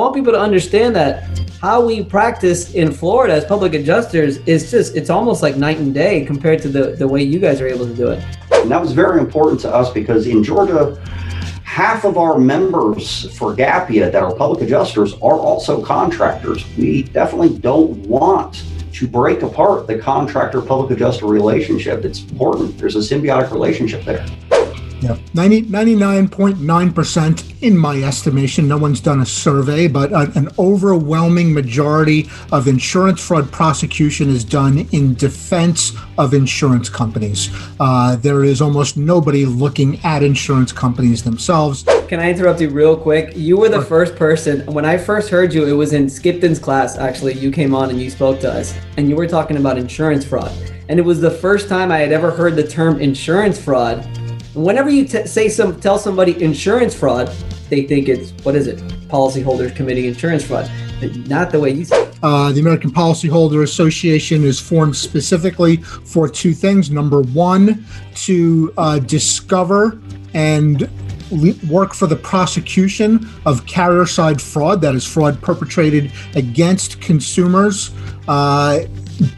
want people to understand that how we practice in Florida as public adjusters is just it's almost like night and day compared to the, the way you guys are able to do it. And that was very important to us because in Georgia, half of our members for GAPIA that are public adjusters are also contractors. We definitely don't want to break apart the contractor public adjuster relationship. It's important. There's a symbiotic relationship there. Yeah, 90, 99.9% in my estimation. No one's done a survey, but an overwhelming majority of insurance fraud prosecution is done in defense of insurance companies. Uh, there is almost nobody looking at insurance companies themselves. Can I interrupt you real quick? You were the first person, when I first heard you, it was in Skipton's class, actually. You came on and you spoke to us, and you were talking about insurance fraud. And it was the first time I had ever heard the term insurance fraud Whenever you t- say some, tell somebody insurance fraud, they think it's what is it? Policyholders committing insurance fraud. Not the way you say. Uh, the American Policyholder Association is formed specifically for two things. Number one, to uh, discover and work for the prosecution of carrier side fraud, that is, fraud perpetrated against consumers. Uh,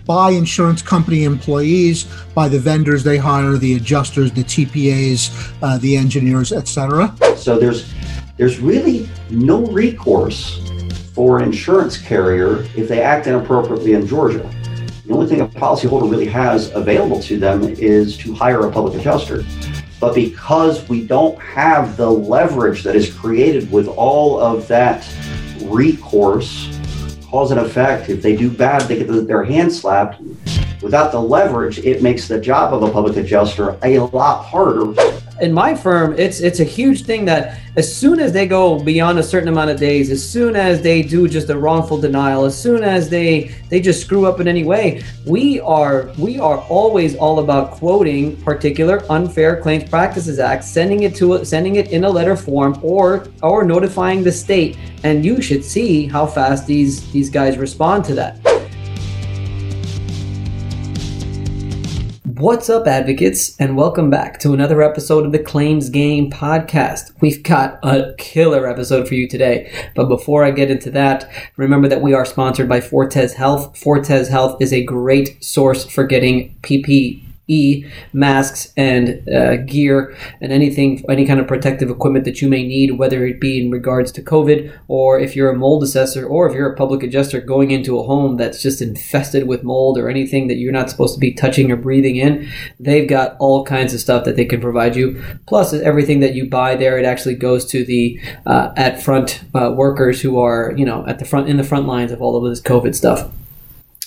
by insurance company employees, by the vendors they hire, the adjusters, the TPAs, uh, the engineers, etc. So there's there's really no recourse for an insurance carrier if they act inappropriately in Georgia. The only thing a policyholder really has available to them is to hire a public adjuster. But because we don't have the leverage that is created with all of that recourse cause and effect. If they do bad, they get their hand slapped. Without the leverage, it makes the job of a public adjuster a lot harder. In my firm, it's it's a huge thing that as soon as they go beyond a certain amount of days, as soon as they do just a wrongful denial, as soon as they they just screw up in any way, we are we are always all about quoting particular unfair claims practices act, sending it to sending it in a letter form or or notifying the state, and you should see how fast these these guys respond to that. What's up, advocates, and welcome back to another episode of the Claims Game podcast. We've got a killer episode for you today, but before I get into that, remember that we are sponsored by Fortes Health. Fortes Health is a great source for getting PP E masks and uh, gear and anything, any kind of protective equipment that you may need, whether it be in regards to COVID or if you're a mold assessor or if you're a public adjuster going into a home that's just infested with mold or anything that you're not supposed to be touching or breathing in. They've got all kinds of stuff that they can provide you. Plus, everything that you buy there, it actually goes to the uh, at front uh, workers who are, you know, at the front in the front lines of all of this COVID stuff.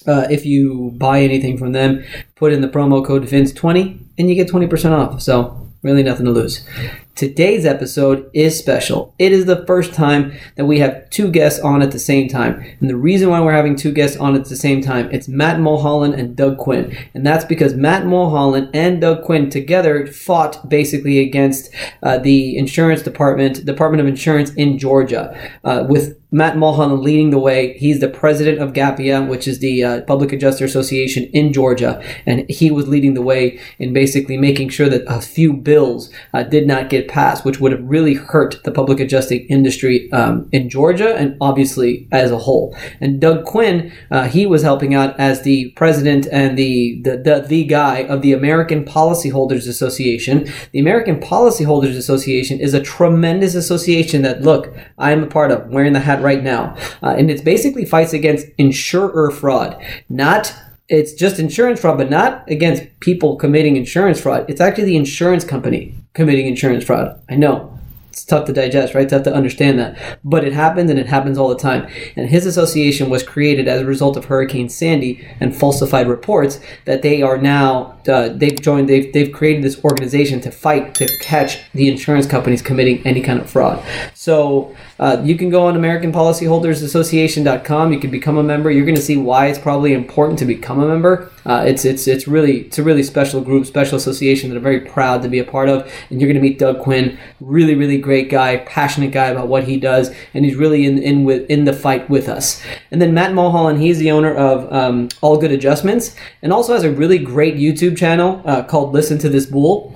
Uh, if you buy anything from them, put in the promo code VINCE20 and you get 20% off. So, really nothing to lose. Today's episode is special. It is the first time that we have two guests on at the same time. And the reason why we're having two guests on at the same time, it's Matt Mulholland and Doug Quinn. And that's because Matt Mulholland and Doug Quinn together fought basically against uh, the insurance department, Department of Insurance in Georgia, uh, with Matt Mulholland leading the way. He's the president of GAPIA, which is the uh, Public Adjuster Association in Georgia. And he was leading the way in basically making sure that a few bills uh, did not get passed, which would have really hurt the public adjusting industry um, in Georgia and obviously as a whole. And Doug Quinn, uh, he was helping out as the president and the, the, the, the guy of the American Policyholders Association. The American Policyholders Association is a tremendous association that, look, I am a part of, wearing the hat right now. Uh, and it basically fights against insurer fraud, not it's just insurance fraud, but not against people committing insurance fraud. It's actually the insurance company committing insurance fraud. I know. It's tough to digest, right? Tough to understand that. But it happens and it happens all the time. And his association was created as a result of Hurricane Sandy and falsified reports that they are now, uh, they've joined, they've, they've created this organization to fight to catch the insurance companies committing any kind of fraud. So uh, you can go on AmericanPolicyholdersAssociation.com. You can become a member. You're going to see why it's probably important to become a member. Uh, it's it's it's really it's a really special group, special association that I'm very proud to be a part of. And you're going to meet Doug Quinn, really really great guy, passionate guy about what he does, and he's really in in with in the fight with us. And then Matt Mulholland, he's the owner of um, All Good Adjustments, and also has a really great YouTube channel uh, called Listen to This Bull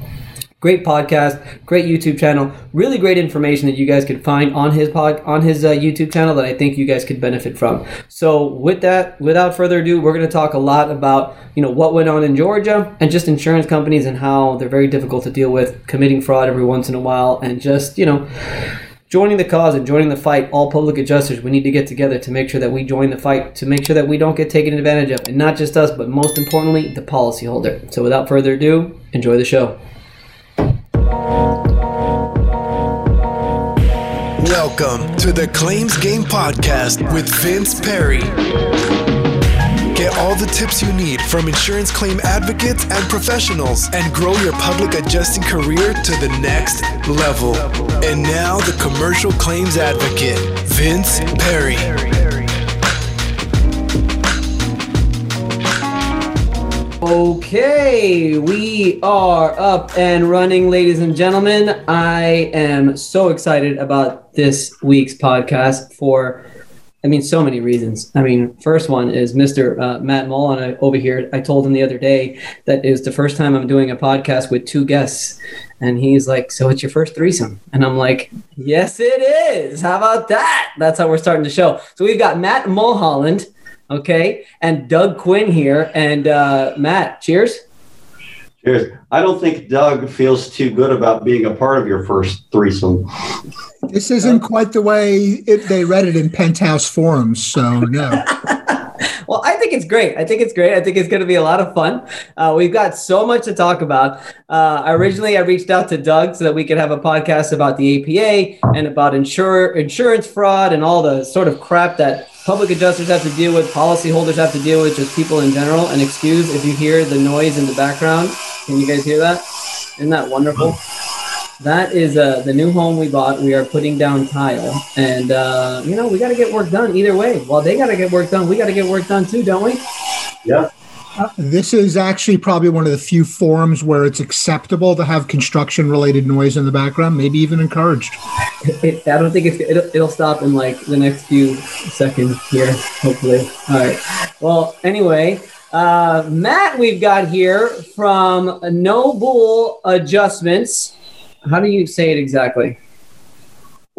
Great podcast, great YouTube channel, really great information that you guys could find on his pod on his uh, YouTube channel that I think you guys could benefit from. So with that, without further ado, we're going to talk a lot about you know what went on in Georgia and just insurance companies and how they're very difficult to deal with, committing fraud every once in a while, and just you know joining the cause and joining the fight, all public adjusters, we need to get together to make sure that we join the fight, to make sure that we don't get taken advantage of. And not just us, but most importantly, the policyholder. So without further ado, enjoy the show. Welcome to the Claims Game Podcast with Vince Perry. Get all the tips you need from insurance claim advocates and professionals and grow your public adjusting career to the next level. And now, the commercial claims advocate, Vince Perry. Okay, we are up and running, ladies and gentlemen. I am so excited about this week's podcast for, I mean, so many reasons. I mean, first one is Mr. Uh, Matt Mullen over here. I told him the other day that was the first time I'm doing a podcast with two guests. And he's like, So it's your first threesome? And I'm like, Yes, it is. How about that? That's how we're starting the show. So we've got Matt Mulholland okay? And Doug Quinn here. And uh, Matt, cheers. Cheers. I don't think Doug feels too good about being a part of your first threesome. This isn't quite the way it, they read it in Penthouse forums, so no. well, I think it's great. I think it's great. I think it's going to be a lot of fun. Uh, we've got so much to talk about. Uh, originally, I reached out to Doug so that we could have a podcast about the APA and about insure, insurance fraud and all the sort of crap that public adjusters have to deal with, policyholders have to deal with, just people in general. And excuse if you hear the noise in the background. Can you guys hear that? Isn't that wonderful? That is uh, the new home we bought. We are putting down tile, and uh, you know we got to get work done either way. While they got to get work done, we got to get work done too, don't we? Yeah. This is actually probably one of the few forums where it's acceptable to have construction related noise in the background, maybe even encouraged. It, I don't think it's it'll, it'll stop in like the next few seconds here, hopefully. All right. Well, anyway, uh, Matt, we've got here from Noble Adjustments. How do you say it exactly?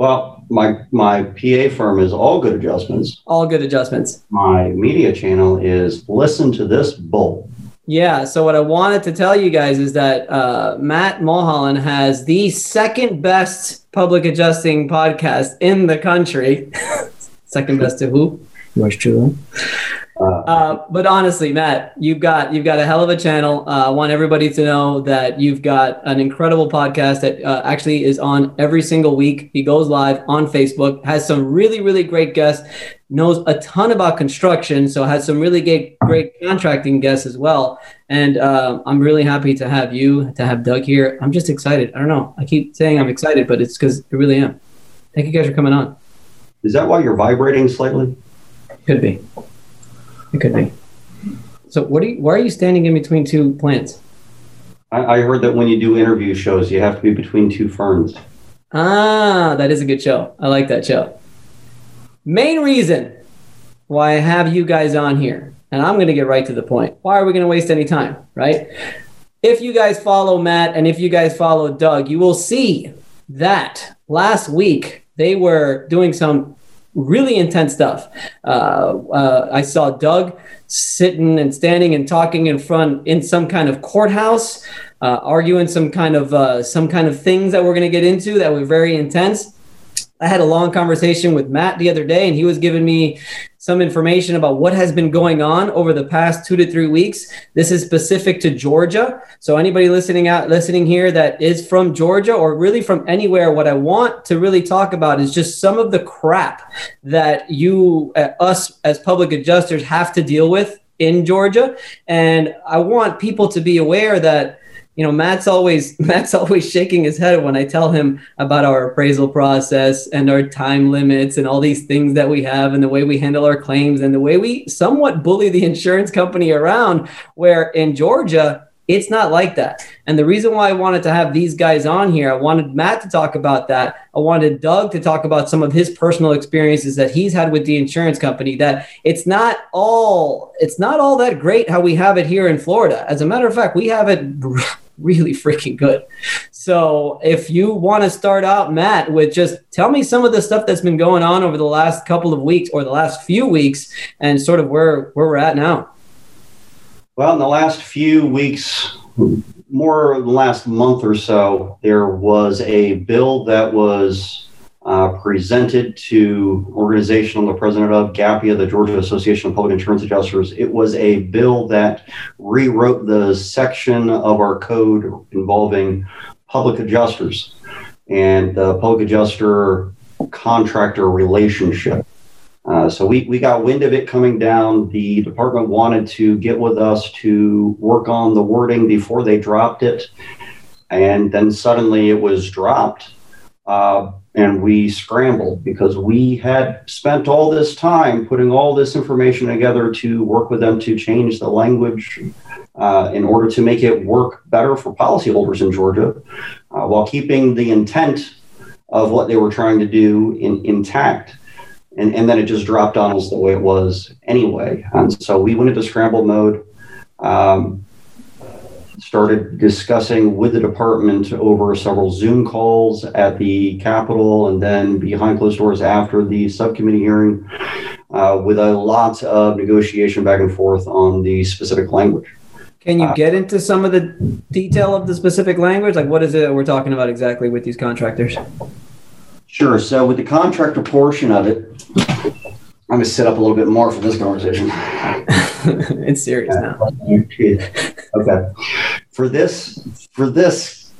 Well, my my PA firm is All Good Adjustments. All Good Adjustments. My media channel is Listen to This Bull. Yeah. So what I wanted to tell you guys is that uh, Matt Mulholland has the second best public adjusting podcast in the country. second best to who? Yours truly. Uh, but honestly, Matt, you've got you've got a hell of a channel. Uh, I want everybody to know that you've got an incredible podcast that uh, actually is on every single week. He goes live on Facebook, has some really really great guests, knows a ton about construction, so has some really great great contracting guests as well. And uh, I'm really happy to have you to have Doug here. I'm just excited. I don't know. I keep saying I'm excited, but it's because I really am. Thank you guys for coming on. Is that why you're vibrating slightly? Could be. It could be. So, what are you, why are you standing in between two plants? I, I heard that when you do interview shows, you have to be between two ferns. Ah, that is a good show. I like that show. Main reason why I have you guys on here, and I'm going to get right to the point. Why are we going to waste any time, right? If you guys follow Matt and if you guys follow Doug, you will see that last week they were doing some really intense stuff. Uh, uh, I saw Doug sitting and standing and talking in front in some kind of courthouse, uh, arguing some kind of uh, some kind of things that we're going to get into that were very intense. I had a long conversation with Matt the other day, and he was giving me some information about what has been going on over the past two to three weeks. This is specific to Georgia. So anybody listening out, listening here that is from Georgia or really from anywhere, what I want to really talk about is just some of the crap that you, uh, us as public adjusters, have to deal with in Georgia. And I want people to be aware that you know matt's always matt's always shaking his head when i tell him about our appraisal process and our time limits and all these things that we have and the way we handle our claims and the way we somewhat bully the insurance company around where in georgia It's not like that. And the reason why I wanted to have these guys on here, I wanted Matt to talk about that. I wanted Doug to talk about some of his personal experiences that he's had with the insurance company. That it's not all it's not all that great how we have it here in Florida. As a matter of fact, we have it really freaking good. So if you want to start out, Matt, with just tell me some of the stuff that's been going on over the last couple of weeks or the last few weeks, and sort of where where we're at now. Well, in the last few weeks, more the last month or so, there was a bill that was uh, presented to organization I'm the president of GAPIA, the Georgia Association of Public Insurance Adjusters. It was a bill that rewrote the section of our code involving public adjusters and the public adjuster contractor relationship. Uh, so we, we got wind of it coming down. The department wanted to get with us to work on the wording before they dropped it. And then suddenly it was dropped. Uh, and we scrambled because we had spent all this time putting all this information together to work with them to change the language uh, in order to make it work better for policyholders in Georgia uh, while keeping the intent of what they were trying to do in, intact. And, and then it just dropped on us the way it was anyway. And so we went into scramble mode. Um, started discussing with the department over several Zoom calls at the Capitol and then behind closed doors after the subcommittee hearing, uh, with a lot of negotiation back and forth on the specific language. Can you uh, get into some of the detail of the specific language? Like, what is it we're talking about exactly with these contractors? Sure. So, with the contractor portion of it, I'm going to sit up a little bit more for this conversation. it's serious now. okay. For this, for this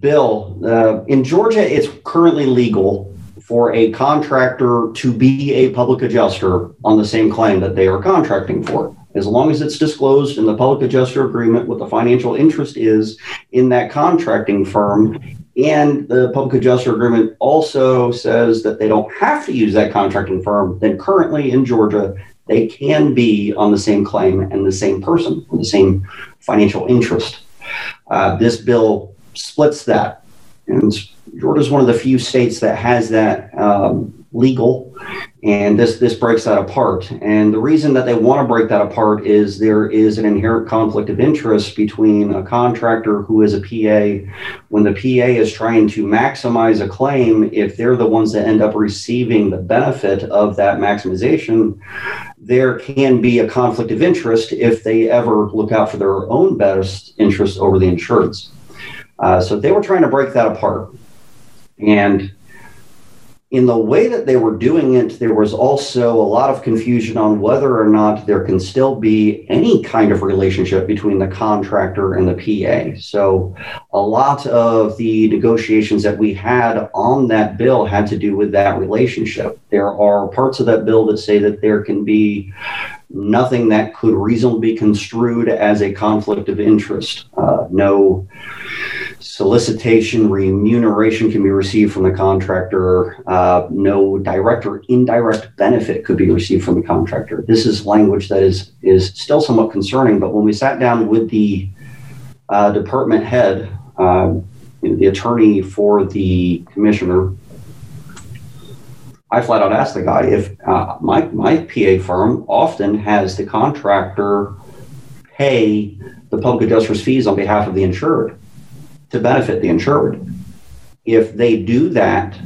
bill uh, in Georgia, it's currently legal for a contractor to be a public adjuster on the same claim that they are contracting for. As long as it's disclosed in the public adjuster agreement what the financial interest is in that contracting firm, and the public adjuster agreement also says that they don't have to use that contracting firm, then currently in Georgia, they can be on the same claim and the same person the same financial interest. Uh, this bill splits that. And Georgia is one of the few states that has that um, legal, and this this breaks that apart. And the reason that they want to break that apart is there is an inherent conflict of interest between a contractor who is a PA when the PA is trying to maximize a claim. If they're the ones that end up receiving the benefit of that maximization, there can be a conflict of interest if they ever look out for their own best interest over the insurance. Uh, so they were trying to break that apart. And in the way that they were doing it, there was also a lot of confusion on whether or not there can still be any kind of relationship between the contractor and the PA. So, a lot of the negotiations that we had on that bill had to do with that relationship. There are parts of that bill that say that there can be nothing that could reasonably be construed as a conflict of interest. Uh, no solicitation remuneration can be received from the contractor. Uh, no direct or indirect benefit could be received from the contractor. This is language that is is still somewhat concerning. But when we sat down with the uh, department head, uh, the attorney for the commissioner, I flat out asked the guy if uh, my my PA firm often has the contractor pay the public adjuster's fees on behalf of the insured to benefit the insured. If they do that,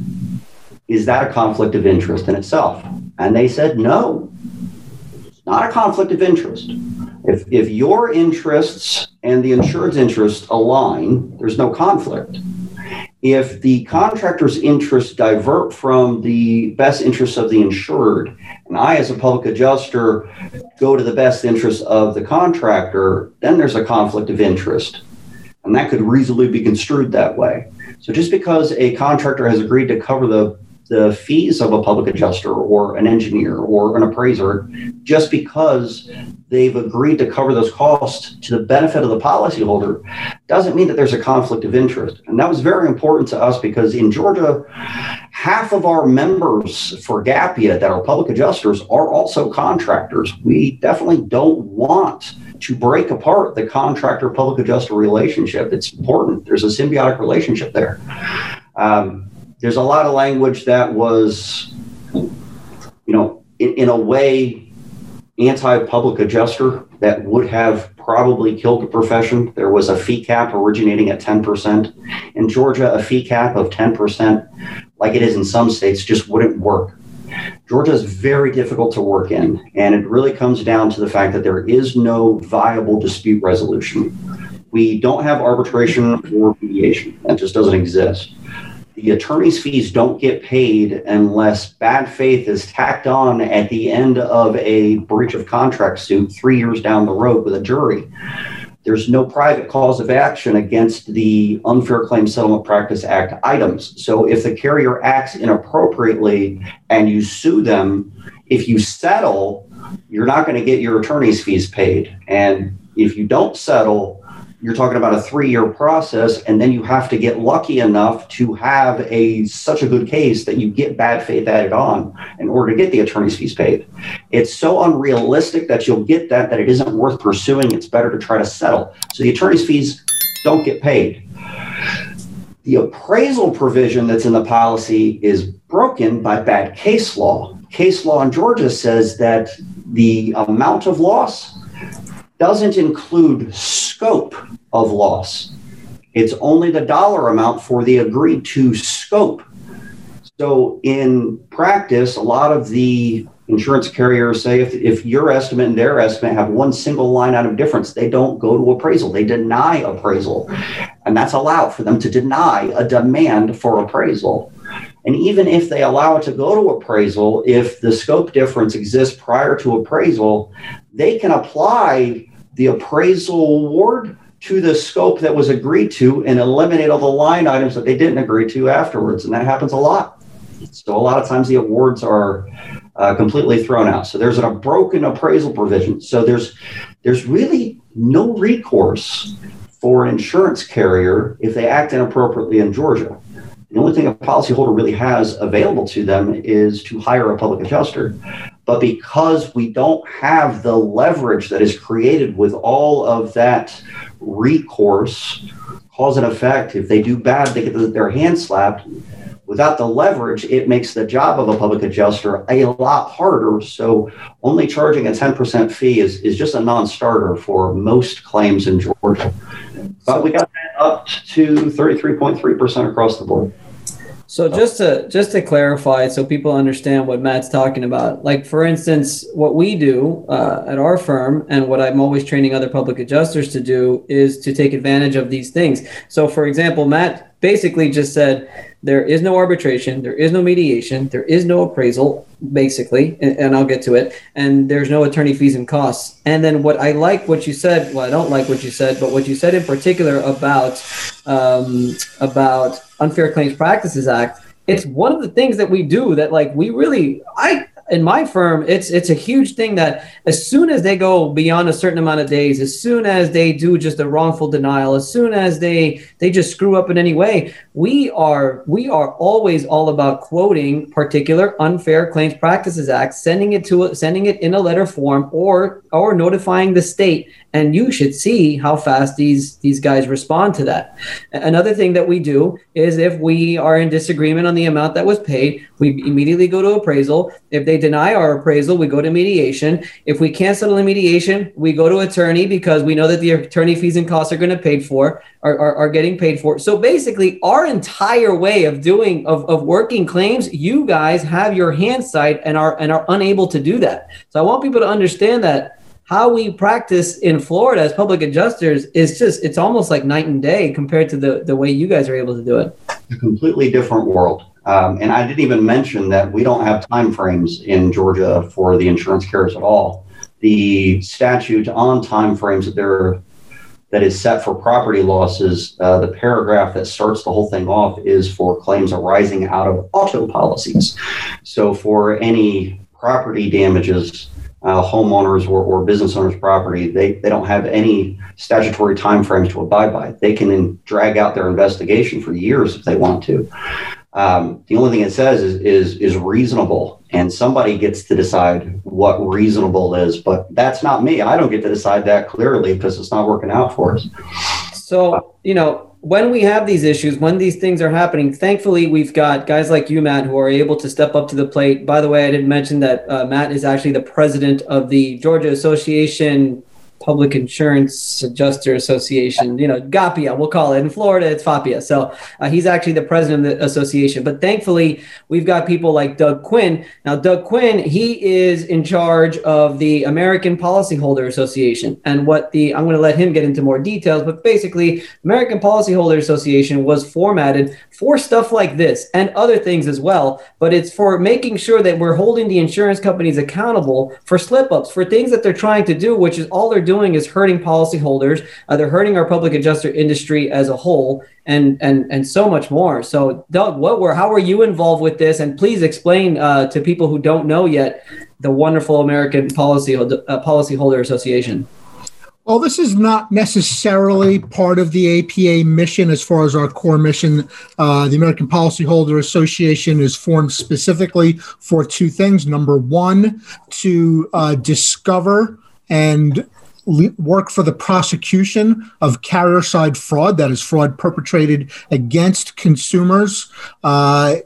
is that a conflict of interest in itself? And they said, no, it's not a conflict of interest. If, if your interests and the insured's interests align, there's no conflict. If the contractor's interests divert from the best interests of the insured, and I, as a public adjuster, go to the best interests of the contractor, then there's a conflict of interest. And that could reasonably be construed that way. So just because a contractor has agreed to cover the the fees of a public adjuster or an engineer or an appraiser just because they've agreed to cover those costs to the benefit of the policyholder doesn't mean that there's a conflict of interest. And that was very important to us because in Georgia, half of our members for GAPIA that are public adjusters are also contractors. We definitely don't want to break apart the contractor public adjuster relationship. It's important. There's a symbiotic relationship there. Um, there's a lot of language that was, you know, in, in a way anti-public adjuster that would have probably killed the profession. There was a fee cap originating at 10%. In Georgia, a fee cap of 10%, like it is in some states, just wouldn't work. Georgia is very difficult to work in, and it really comes down to the fact that there is no viable dispute resolution. We don't have arbitration or mediation, that just doesn't exist the attorney's fees don't get paid unless bad faith is tacked on at the end of a breach of contract suit three years down the road with a jury. There's no private cause of action against the Unfair Claims Settlement Practice Act items. So if the carrier acts inappropriately and you sue them, if you settle, you're not going to get your attorney's fees paid. And if you don't settle, you're talking about a three-year process and then you have to get lucky enough to have a such a good case that you get bad faith added on in order to get the attorney's fees paid. It's so unrealistic that you'll get that that it isn't worth pursuing. It's better to try to settle. So the attorney's fees don't get paid. The appraisal provision that's in the policy is broken by bad case law. Case law in georgia says that the amount of loss doesn't include scope of loss. It's only the dollar amount for the agreed to scope. So, in practice, a lot of the insurance carriers say if, if your estimate and their estimate have one single line item difference, they don't go to appraisal. They deny appraisal. And that's allowed for them to deny a demand for appraisal. And even if they allow it to go to appraisal, if the scope difference exists prior to appraisal, they can apply the appraisal award to the scope that was agreed to and eliminate all the line items that they didn't agree to afterwards. And that happens a lot. So a lot of times the awards are uh, completely thrown out. So there's a broken appraisal provision. So there's there's really no recourse for an insurance carrier if they act inappropriately in Georgia. The only thing a policyholder really has available to them is to hire a public adjuster. But because we don't have the leverage that is created with all of that recourse, cause and effect, if they do bad, they get their hand slapped. Without the leverage, it makes the job of a public adjuster a lot harder. So, only charging a 10% fee is, is just a non starter for most claims in Georgia. But we got that up to 33.3% across the board. So just to just to clarify, so people understand what Matt's talking about. Like for instance, what we do uh, at our firm, and what I'm always training other public adjusters to do, is to take advantage of these things. So, for example, Matt basically just said there is no arbitration, there is no mediation, there is no appraisal, basically, and, and, I'll get to it, and there's no attorney fees and costs. And then what I like what you said, well, I don't like what you said, but what you said in particular about um, about Unfair Claims Practices Act, it's one of the things that we do that like we really I in my firm, it's it's a huge thing that as soon as they go beyond a certain amount of days, as soon as they do just a wrongful denial, as soon as they they just screw up in any way, we are we are always all about quoting particular unfair claims practices act, sending it to sending it in a letter form or or notifying the state. And you should see how fast these these guys respond to that. Another thing that we do is if we are in disagreement on the amount that was paid we immediately go to appraisal if they deny our appraisal we go to mediation if we can't settle mediation we go to attorney because we know that the attorney fees and costs are going to pay for are, are, are getting paid for so basically our entire way of doing of, of working claims you guys have your hands tied and are and are unable to do that so i want people to understand that how we practice in Florida as public adjusters is just it's almost like night and day compared to the the way you guys are able to do it. A completely different world. Um, and I didn't even mention that we don't have time frames in Georgia for the insurance carriers at all. The statute on time frames that there that is set for property losses, uh, the paragraph that starts the whole thing off is for claims arising out of auto policies. So for any property damages uh, homeowners or, or business owners' property, they, they don't have any statutory timeframes to abide by. They can drag out their investigation for years if they want to. Um, the only thing it says is, is, is reasonable. and somebody gets to decide what reasonable is. But that's not me. I don't get to decide that clearly because it's not working out for us. So, you know, when we have these issues, when these things are happening, thankfully we've got guys like you, Matt, who are able to step up to the plate. By the way, I didn't mention that uh, Matt is actually the president of the Georgia Association Public Insurance Adjuster Association, you know, GAPIA, we'll call it. In Florida, it's FAPIA. So uh, he's actually the president of the association. But thankfully, we've got people like Doug Quinn. Now, Doug Quinn, he is in charge of the American Policyholder Association. And what the, I'm going to let him get into more details, but basically, American Policyholder Association was formatted for stuff like this and other things as well. But it's for making sure that we're holding the insurance companies accountable for slip ups, for things that they're trying to do, which is all they're doing doing is hurting policyholders. Uh, they're hurting our public adjuster industry as a whole, and and and so much more. So, Doug, what were how were you involved with this? And please explain uh, to people who don't know yet the wonderful American Policy uh, Policyholder Association. Well, this is not necessarily part of the APA mission as far as our core mission. Uh, the American Policyholder Association is formed specifically for two things. Number one, to uh, discover and work for the prosecution of carrier side fraud, that is, fraud perpetrated against consumers. Uh,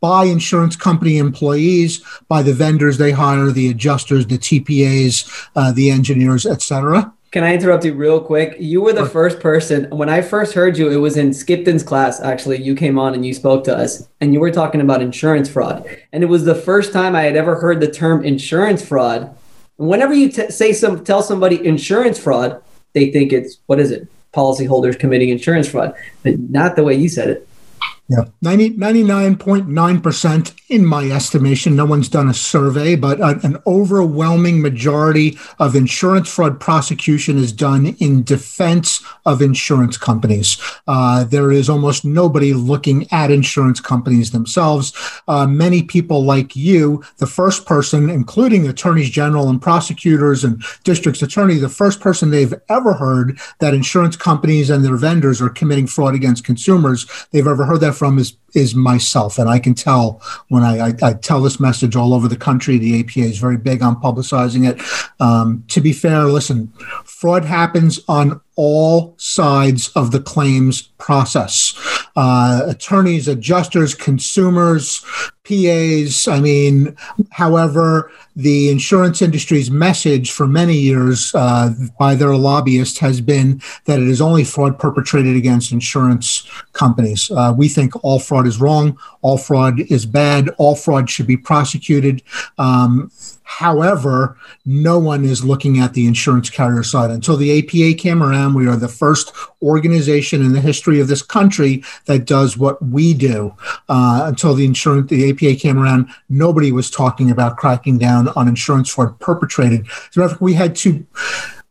by insurance company employees, by the vendors they hire, the adjusters, the TPAs, uh, the engineers, etc. Can I interrupt you real quick? You were the first person when I first heard you. It was in Skipton's class. Actually, you came on and you spoke to us, and you were talking about insurance fraud. And it was the first time I had ever heard the term insurance fraud whenever you t- say some tell somebody insurance fraud, they think it's what is it? Policyholders committing insurance fraud, but not the way you said it. Yeah, 90, 99.9% in my estimation. No one's done a survey, but an overwhelming majority of insurance fraud prosecution is done in defense of insurance companies. Uh, there is almost nobody looking at insurance companies themselves. Uh, many people like you, the first person, including attorneys general and prosecutors and district's attorney, the first person they've ever heard that insurance companies and their vendors are committing fraud against consumers, they've ever heard that from is is myself, and I can tell when I, I, I, tell this message all over the country. The APA is very big on publicizing it. Um, to be fair, listen, fraud happens on all sides of the claims process. Uh, attorneys, adjusters, consumers, PAs. I mean, however, the insurance industry's message for many years uh, by their lobbyists has been that it is only fraud perpetrated against insurance companies. Uh, we think all fraud is wrong, all fraud is bad, all fraud should be prosecuted. Um, However, no one is looking at the insurance carrier side. Until the APA came around, we are the first organization in the history of this country that does what we do. Uh, until the insurance, the APA came around, nobody was talking about cracking down on insurance fraud perpetrated. So we had to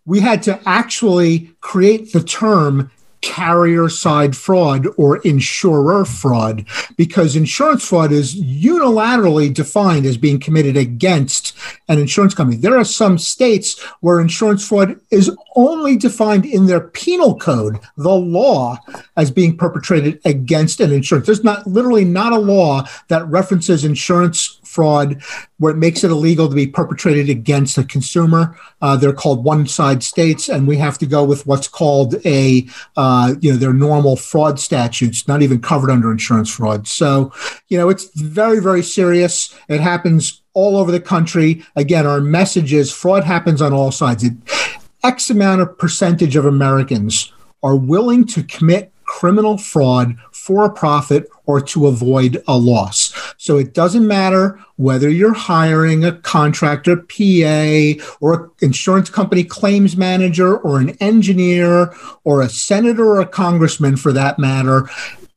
we had to actually create the term carrier side fraud or insurer fraud because insurance fraud is unilaterally defined as being committed against an insurance company. There are some states where insurance fraud is only defined in their penal code, the law, as being perpetrated against an insurance. There's not literally not a law that references insurance fraud where it makes it illegal to be perpetrated against a consumer. Uh, they're called one side states, and we have to go with what's called a, uh, you know, their normal fraud statutes, not even covered under insurance fraud. So, you know, it's very, very serious. It happens all over the country. Again, our message is fraud happens on all sides. It, X amount of percentage of Americans are willing to commit criminal fraud for a profit or to avoid a loss. So it doesn't matter whether you're hiring a contractor, PA, or an insurance company claims manager, or an engineer, or a senator or a congressman for that matter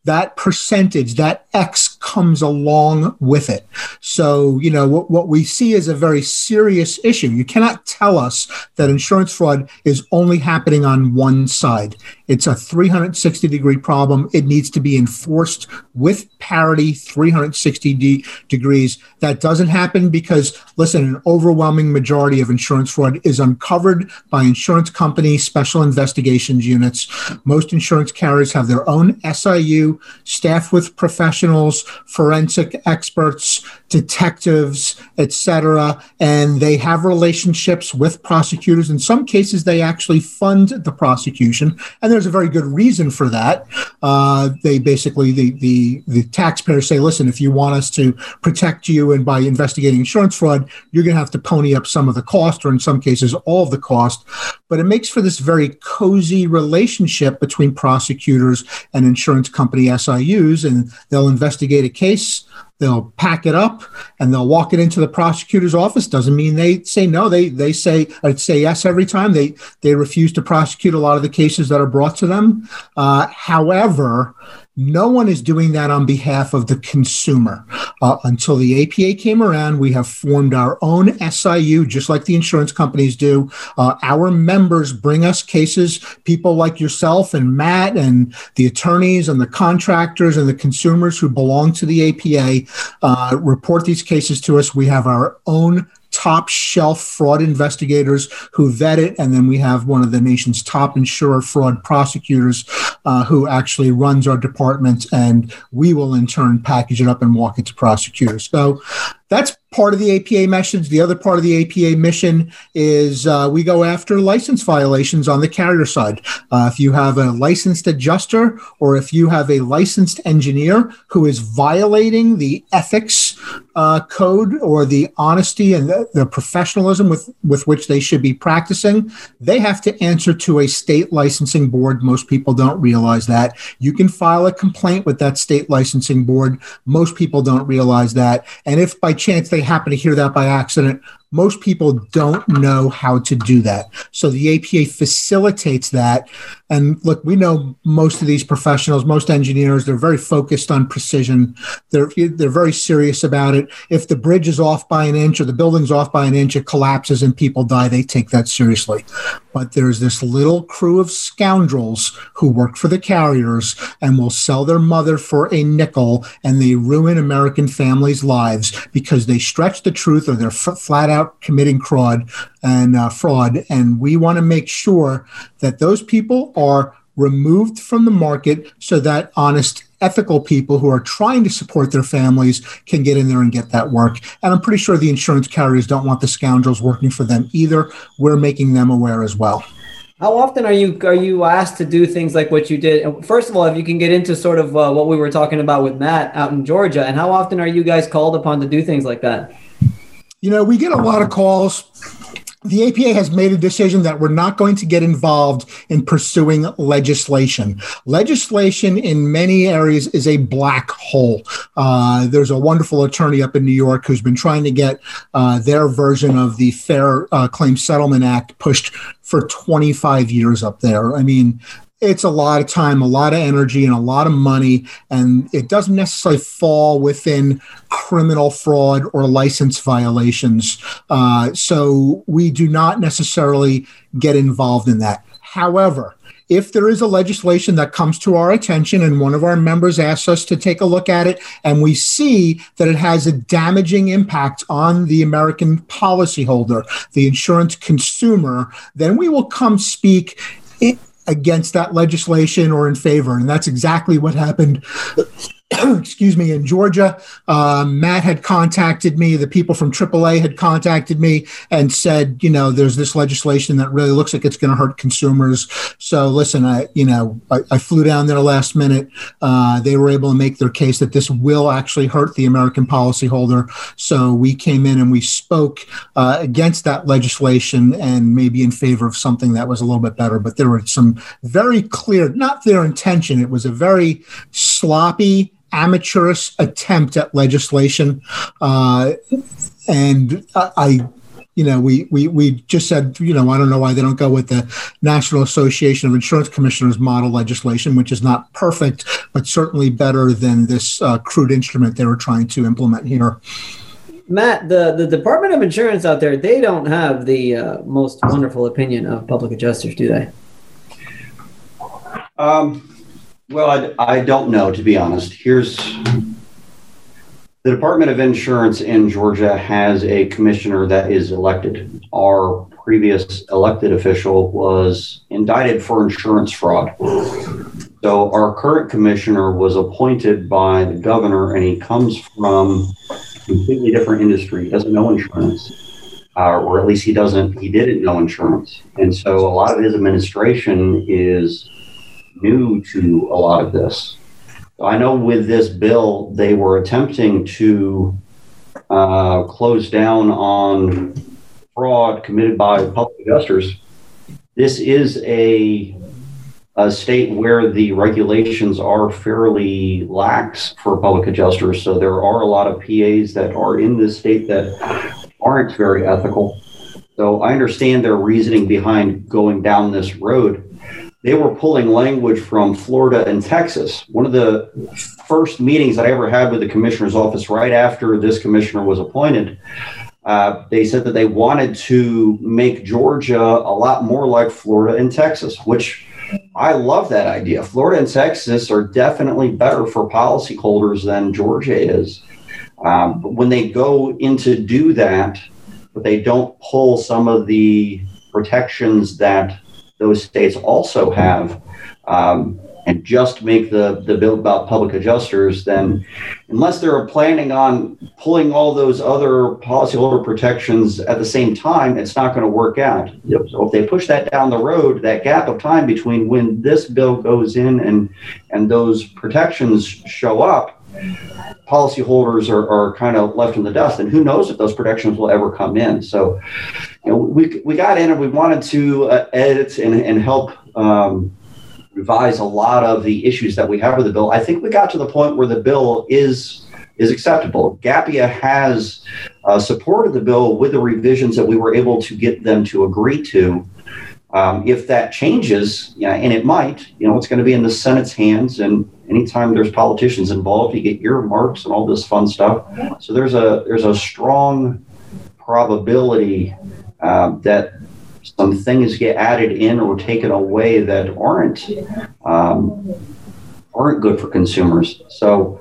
that percentage, that X comes along with it. So, you know, what, what we see is a very serious issue. You cannot tell us that insurance fraud is only happening on one side. It's a 360 degree problem. It needs to be enforced with parity 360 de- degrees. That doesn't happen because, listen, an overwhelming majority of insurance fraud is uncovered by insurance companies, special investigations units. Most insurance carriers have their own SIU, staffed with professionals, forensic experts detectives, etc., and they have relationships with prosecutors. In some cases, they actually fund the prosecution, and there's a very good reason for that. Uh, they basically the, the the taxpayers say, listen, if you want us to protect you and by investigating insurance fraud, you're going to have to pony up some of the cost, or in some cases, all of the cost. But it makes for this very cozy relationship between prosecutors and insurance company SIUs, and they'll investigate a case they'll pack it up and they'll walk it into the prosecutor's office. Doesn't mean they say no. They they say I'd say yes every time. They they refuse to prosecute a lot of the cases that are brought to them. Uh, however no one is doing that on behalf of the consumer. Uh, until the APA came around, we have formed our own SIU, just like the insurance companies do. Uh, our members bring us cases, people like yourself and Matt, and the attorneys and the contractors and the consumers who belong to the APA uh, report these cases to us. We have our own top shelf fraud investigators who vet it. And then we have one of the nation's top insurer fraud prosecutors uh, who actually runs our department. And we will in turn package it up and walk it to prosecutors. So that's part of the APA message. The other part of the APA mission is uh, we go after license violations on the carrier side. Uh, if you have a licensed adjuster or if you have a licensed engineer who is violating the ethics uh, code or the honesty and the, the professionalism with, with which they should be practicing, they have to answer to a state licensing board. Most people don't realize that. You can file a complaint with that state licensing board. Most people don't realize that. And if by chance they happen to hear that by accident, most people don't know how to do that. So the APA facilitates that. And look, we know most of these professionals, most engineers, they're very focused on precision. They're they're very serious about it. If the bridge is off by an inch or the building's off by an inch, it collapses and people die. They take that seriously. But there's this little crew of scoundrels who work for the carriers and will sell their mother for a nickel, and they ruin American families' lives because they stretch the truth or they're f- flat out committing fraud and uh, fraud, and we want to make sure that those people are removed from the market so that honest ethical people who are trying to support their families can get in there and get that work. And I'm pretty sure the insurance carriers don't want the scoundrels working for them either. We're making them aware as well. How often are you are you asked to do things like what you did? First of all, if you can get into sort of uh, what we were talking about with Matt out in Georgia, and how often are you guys called upon to do things like that? You know, we get a lot of calls. The APA has made a decision that we're not going to get involved in pursuing legislation. Legislation in many areas is a black hole. Uh, there's a wonderful attorney up in New York who's been trying to get uh, their version of the Fair uh, Claim Settlement Act pushed for 25 years up there. I mean, it's a lot of time, a lot of energy, and a lot of money. And it doesn't necessarily fall within criminal fraud or license violations. Uh, so we do not necessarily get involved in that. However, if there is a legislation that comes to our attention and one of our members asks us to take a look at it and we see that it has a damaging impact on the American policyholder, the insurance consumer, then we will come speak against that legislation or in favor. And that's exactly what happened excuse me, in Georgia. Um, Matt had contacted me. The people from AAA had contacted me and said, you know, there's this legislation that really looks like it's going to hurt consumers. So listen, I, you know, I, I flew down there last minute. Uh, they were able to make their case that this will actually hurt the American policyholder. So we came in and we spoke uh, against that legislation and maybe in favor of something that was a little bit better. But there were some very clear, not their intention. It was a very sloppy amateurish attempt at legislation. Uh, and I, you know, we, we, we just said, you know, I don't know why they don't go with the National Association of Insurance Commissioners model legislation, which is not perfect, but certainly better than this uh, crude instrument they were trying to implement here. Matt, the, the Department of Insurance out there, they don't have the uh, most wonderful opinion of public adjusters, do they? Um, well, I, I don't know, to be honest. Here's the Department of Insurance in Georgia has a commissioner that is elected. Our previous elected official was indicted for insurance fraud. So our current commissioner was appointed by the governor, and he comes from a completely different industry. He doesn't know insurance, uh, or at least he doesn't. He didn't know insurance, and so a lot of his administration is new to a lot of this. I know with this bill, they were attempting to uh, close down on fraud committed by public adjusters. This is a a state where the regulations are fairly lax for public adjusters. So there are a lot of PAs that are in this state that aren't very ethical. So I understand their reasoning behind going down this road. They were pulling language from Florida and Texas. One of the first meetings I ever had with the commissioner's office right after this commissioner was appointed, uh, they said that they wanted to make Georgia a lot more like Florida and Texas, which I love that idea. Florida and Texas are definitely better for policyholders than Georgia is. Um, but when they go into do that, but they don't pull some of the protections that those states also have, um, and just make the, the bill about public adjusters, then unless they're planning on pulling all those other policyholder protections at the same time, it's not going to work out. So if they push that down the road, that gap of time between when this bill goes in and and those protections show up, policyholders are, are kind of left in the dust. And who knows if those protections will ever come in. So you know, we, we got in and we wanted to uh, edit and, and help um, revise a lot of the issues that we have with the bill. I think we got to the point where the bill is is acceptable. GAPIA has uh, supported the bill with the revisions that we were able to get them to agree to. Um, if that changes, yeah, and it might, you know, it's going to be in the Senate's hands. And anytime there's politicians involved, you get earmarks and all this fun stuff. So there's a there's a strong probability um, that some things get added in or taken away that aren't um, aren't good for consumers. So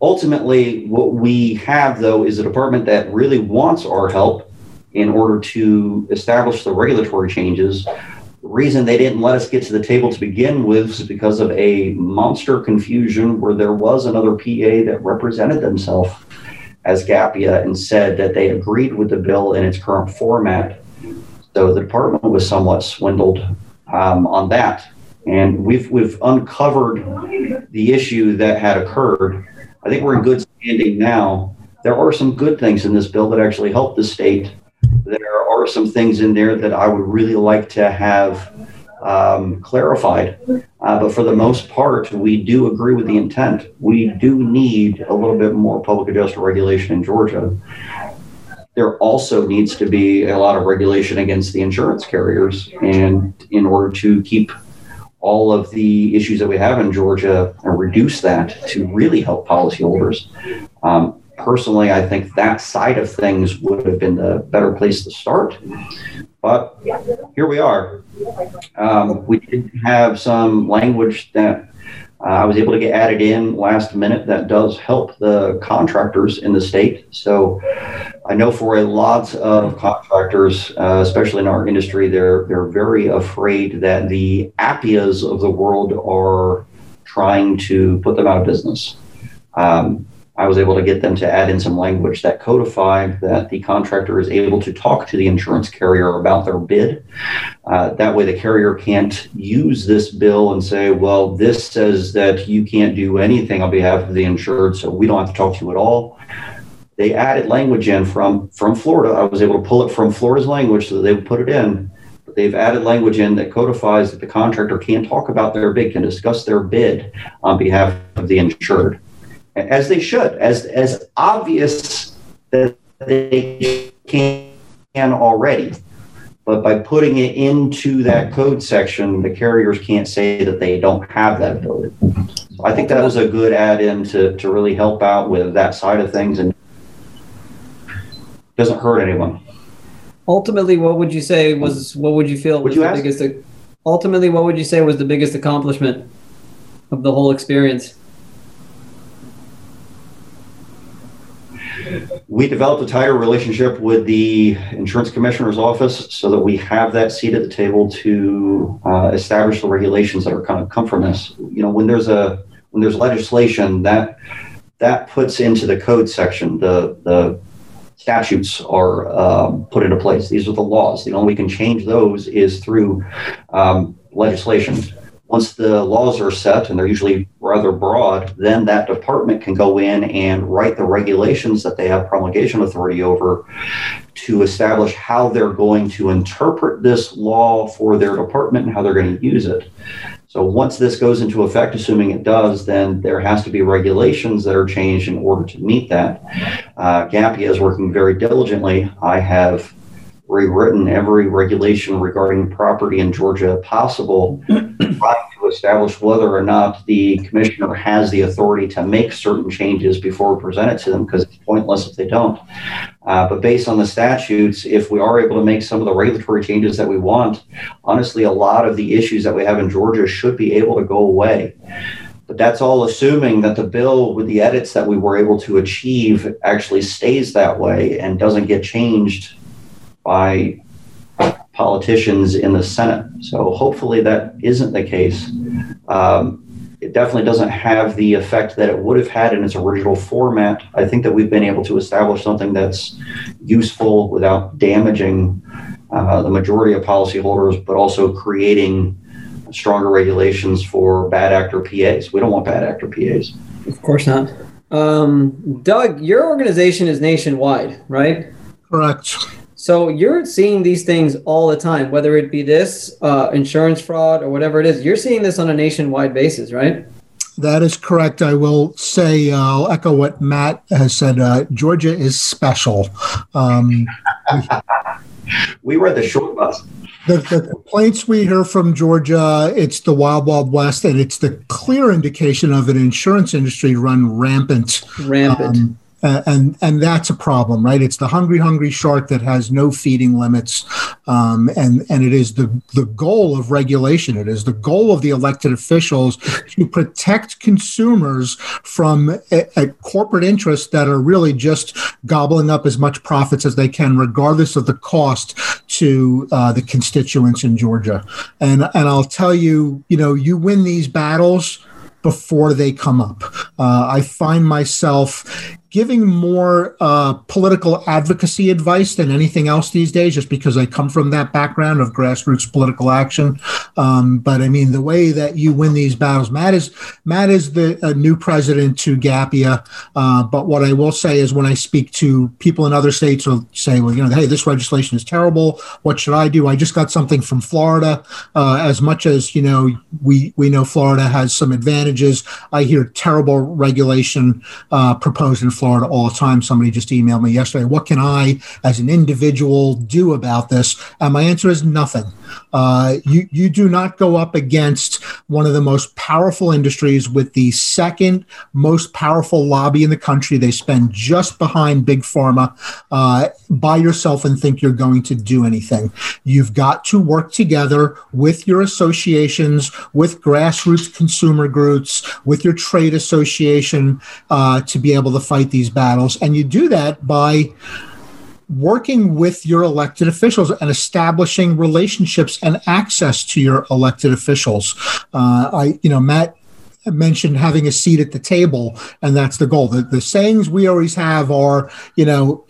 ultimately, what we have though is a department that really wants our help in order to establish the regulatory changes. The reason they didn't let us get to the table to begin with is because of a monster confusion where there was another PA that represented themselves as GAPIA and said that they agreed with the bill in its current format so the department was somewhat swindled um, on that. And we've, we've uncovered the issue that had occurred. I think we're in good standing now. There are some good things in this bill that actually help the state. There are some things in there that I would really like to have um, clarified. Uh, but for the most part, we do agree with the intent. We do need a little bit more public adjuster regulation in Georgia there also needs to be a lot of regulation against the insurance carriers. And in order to keep all of the issues that we have in Georgia and reduce that to really help policyholders. Um, personally, I think that side of things would have been the better place to start. But here we are. Um, we did have some language that uh, I was able to get added in last minute that does help the contractors in the state. So I know for a lot of contractors, uh, especially in our industry, they're they're very afraid that the Appias of the world are trying to put them out of business. Um, I was able to get them to add in some language that codified that the contractor is able to talk to the insurance carrier about their bid. Uh, that way, the carrier can't use this bill and say, well, this says that you can't do anything on behalf of the insured, so we don't have to talk to you at all. They added language in from, from Florida. I was able to pull it from Florida's language so that they would put it in. But they've added language in that codifies that the contractor can talk about their bid, can discuss their bid on behalf of the insured as they should, as as obvious that they can already. But by putting it into that code section, the carriers can't say that they don't have that ability. So I think that was a good add-in to, to really help out with that side of things and doesn't hurt anyone. Ultimately, what would you say was what would you feel was you the ask? biggest ultimately what would you say was the biggest accomplishment of the whole experience? We developed a tighter relationship with the insurance commissioner's office so that we have that seat at the table to uh, establish the regulations that are kind of come from this. You know, when there's a when there's legislation that that puts into the code section the the statutes are um, put into place. These are the laws. The only way we can change those is through um, legislation. Once the laws are set, and they're usually rather broad, then that department can go in and write the regulations that they have promulgation authority over to establish how they're going to interpret this law for their department and how they're going to use it. So once this goes into effect, assuming it does, then there has to be regulations that are changed in order to meet that. Uh, GAPIA is working very diligently. I have rewritten every regulation regarding property in Georgia possible, trying to establish whether or not the commissioner has the authority to make certain changes before we present it to them, because it's pointless if they don't. Uh, but based on the statutes, if we are able to make some of the regulatory changes that we want, honestly, a lot of the issues that we have in Georgia should be able to go away. But that's all assuming that the bill with the edits that we were able to achieve actually stays that way and doesn't get changed by politicians in the Senate. So hopefully that isn't the case. Um, it definitely doesn't have the effect that it would have had in its original format. I think that we've been able to establish something that's useful without damaging uh, the majority of policyholders, but also creating stronger regulations for bad actor PAs. We don't want bad actor PAs. Of course not. Um, Doug, your organization is nationwide, right? Correct. So you're seeing these things all the time, whether it be this uh, insurance fraud or whatever it is. You're seeing this on a nationwide basis, right? That is correct. I will say, uh, I'll echo what Matt has said. Uh, Georgia is special. Um, we were the short bus. The, the, complaints we hear from Georgia, it's the wild, wild west, and it's the clear indication of an insurance industry run rampant. Rampant. Um, uh, and and that's a problem, right? It's the hungry, hungry shark that has no feeding limits, um, and and it is the the goal of regulation. It is the goal of the elected officials to protect consumers from a, a corporate interests that are really just gobbling up as much profits as they can, regardless of the cost to uh, the constituents in Georgia. And and I'll tell you, you know, you win these battles before they come up. Uh, I find myself giving more uh, political advocacy advice than anything else these days, just because I come from that background of grassroots political action. Um, but I mean, the way that you win these battles, Matt is Matt is the new president to GAPIA. Uh, but what I will say is, when I speak to people in other states, will say, well, you know, hey, this legislation is terrible. What should I do? I just got something from Florida. Uh, as much as you know, we we know Florida has some advantages. I hear terrible regulation uh, proposed in Florida all the time. Somebody just emailed me yesterday, what can I, as an individual, do about this? And my answer is nothing. Uh, you, you do not go up against one of the most powerful industries with the second most powerful lobby in the country. They spend just behind big pharma uh, by yourself and think you're going to do anything. You've got to work together with your associations, with grassroots consumer groups, with your trade association uh, to be able to fight these battles. And you do that by working with your elected officials and establishing relationships and access to your elected officials. Uh, I, you know, Matt mentioned having a seat at the table, and that's the goal. The, the sayings we always have are, you know,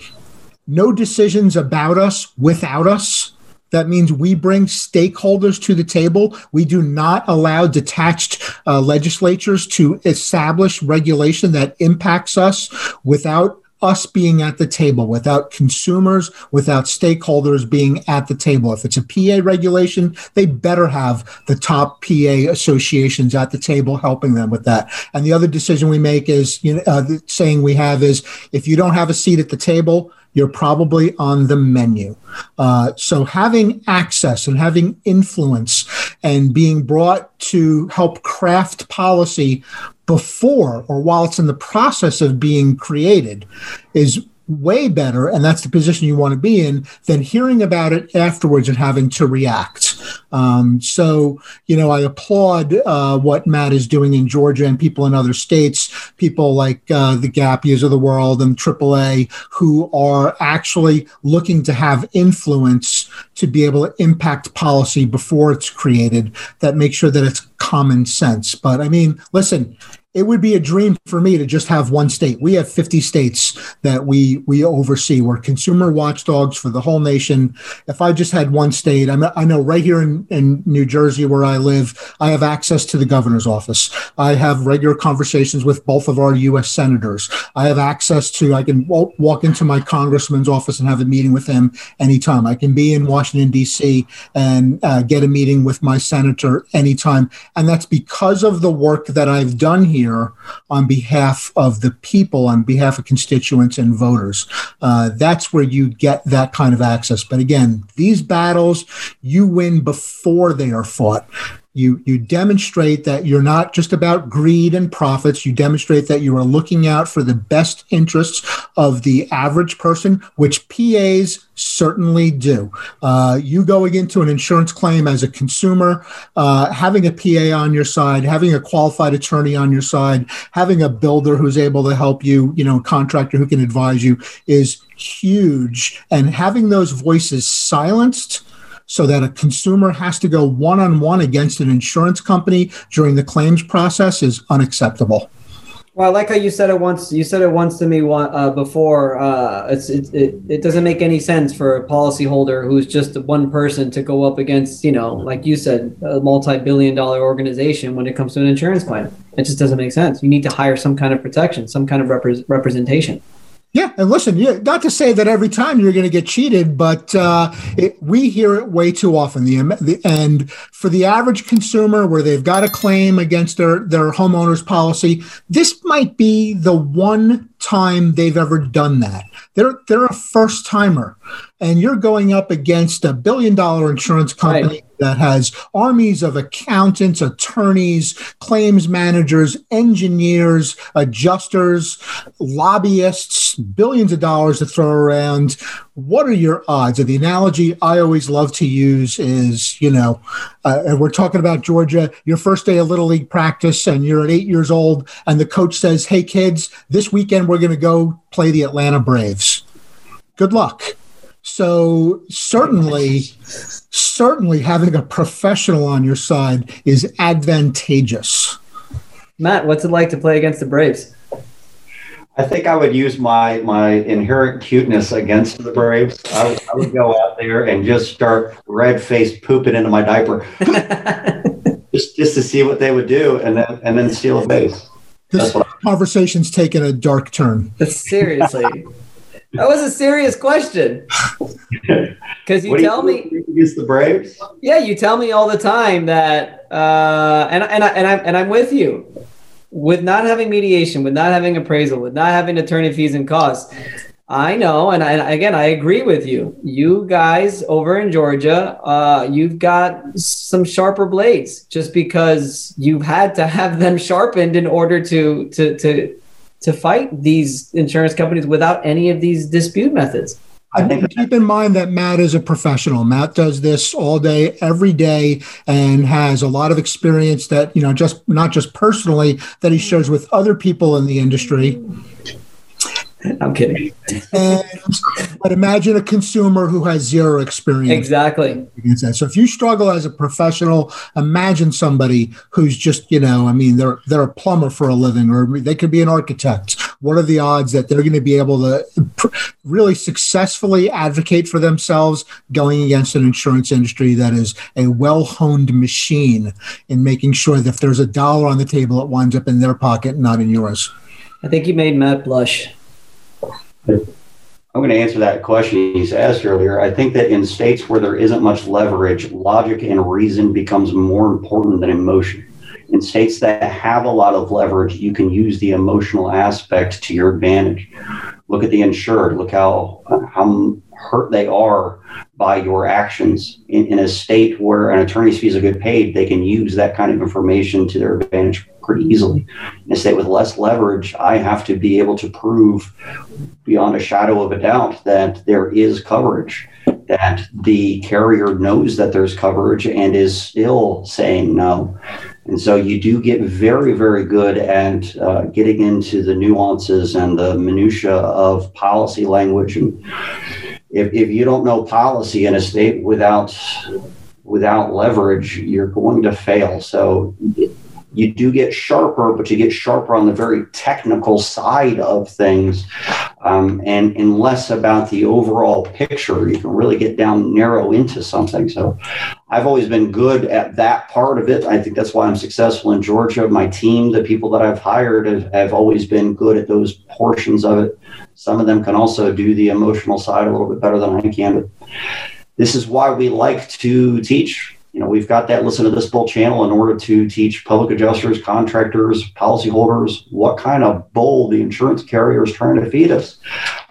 no decisions about us without us. That means we bring stakeholders to the table. We do not allow detached uh, legislatures to establish regulation that impacts us without us being at the table, without consumers, without stakeholders being at the table. If it's a PA regulation, they better have the top PA associations at the table helping them with that. And the other decision we make is, you know, uh, the saying we have is if you don't have a seat at the table, you're probably on the menu. Uh, so having access and having influence and being brought to help craft policy before or while it's in the process of being created is way better, and that's the position you want to be in, than hearing about it afterwards and having to react. Um, so, you know, I applaud uh, what Matt is doing in Georgia and people in other states, people like uh, the GAPIAs of the world and AAA, who are actually looking to have influence to be able to impact policy before it's created that makes sure that it's common sense. But I mean, listen, it would be a dream for me to just have one state. We have 50 states that we we oversee. We're consumer watchdogs for the whole nation. If I just had one state, I'm, I know right here in, in New Jersey where I live, I have access to the governor's office. I have regular conversations with both of our U.S. senators. I have access to, I can walk into my congressman's office and have a meeting with him anytime. I can be in Washington, D.C. and uh, get a meeting with my senator anytime. And that's because of the work that I've done here on behalf of the people, on behalf of constituents and voters. Uh, that's where you get that kind of access. But again, these battles you win before they are fought. You, you demonstrate that you're not just about greed and profits. You demonstrate that you are looking out for the best interests of the average person, which PAs certainly do. Uh, you going into an insurance claim as a consumer, uh, having a PA on your side, having a qualified attorney on your side, having a builder who's able to help you, you know, contractor who can advise you is huge. And having those voices silenced so that a consumer has to go one on one against an insurance company during the claims process is unacceptable. Well, I like how you said it once. You said it once to me uh, before. Uh, it's, it, it, it doesn't make any sense for a policyholder who's just one person to go up against, you know, like you said, a multi-billion-dollar organization when it comes to an insurance claim. It just doesn't make sense. You need to hire some kind of protection, some kind of repre- representation. Yeah, and listen, not to say that every time you're going to get cheated, but uh, it, we hear it way too often. The, the, and for the average consumer, where they've got a claim against their their homeowner's policy, this might be the one time they've ever done that. They're they're a first timer, and you're going up against a billion dollar insurance company right. that has armies of accountants, attorneys, claims managers, engineers, adjusters, lobbyists, billions of dollars to throw around. What are your odds? And the analogy I always love to use is, you know, uh, and we're talking about Georgia, your first day of little league practice, and you're at eight years old, and the coach says, "Hey kids, this weekend we're going to go play the Atlanta Braves." Good luck so certainly, certainly having a professional on your side is advantageous. Matt, what's it like to play against the Braves? I think I would use my my inherent cuteness against the Braves. I, I would go out there and just start red faced pooping into my diaper, just just to see what they would do, and then and then steal a base. This conversation's taken a dark turn. Seriously. That was a serious question. Because you tell you me against the Braves. Yeah, you tell me all the time that, uh, and and I, and I'm and I'm with you. With not having mediation, with not having appraisal, with not having attorney fees and costs, I know, and, I, and again, I agree with you. You guys over in Georgia, uh, you've got some sharper blades, just because you've had to have them sharpened in order to to to to fight these insurance companies without any of these dispute methods. I think keep in mind that Matt is a professional. Matt does this all day, every day, and has a lot of experience that, you know, just not just personally, that he shares with other people in the industry. I'm kidding. and, but imagine a consumer who has zero experience. Exactly. So if you struggle as a professional, imagine somebody who's just, you know, I mean, they're they're a plumber for a living, or they could be an architect. What are the odds that they're going to be able to really successfully advocate for themselves going against an insurance industry that is a well-honed machine in making sure that if there's a dollar on the table, it winds up in their pocket, not in yours. I think you made Matt blush. I'm going to answer that question he's asked earlier. I think that in states where there isn't much leverage, logic and reason becomes more important than emotion. In states that have a lot of leverage, you can use the emotional aspect to your advantage. Look at the insured. Look how how hurt they are by your actions. In, in a state where an attorney's fees are good paid, they can use that kind of information to their advantage pretty easily. In a state with less leverage, I have to be able to prove beyond a shadow of a doubt that there is coverage, that the carrier knows that there's coverage and is still saying no. And so you do get very, very good at uh, getting into the nuances and the minutia of policy language. And if, if you don't know policy in a state without without leverage, you're going to fail. So you do get sharper, but you get sharper on the very technical side of things, um, and and less about the overall picture. You can really get down narrow into something. So, I've always been good at that part of it. I think that's why I'm successful in Georgia. My team, the people that I've hired, have, have always been good at those portions of it. Some of them can also do the emotional side a little bit better than I can. But this is why we like to teach you know, we've got that listen to this bull channel in order to teach public adjusters, contractors, policyholders what kind of bull the insurance carrier is trying to feed us.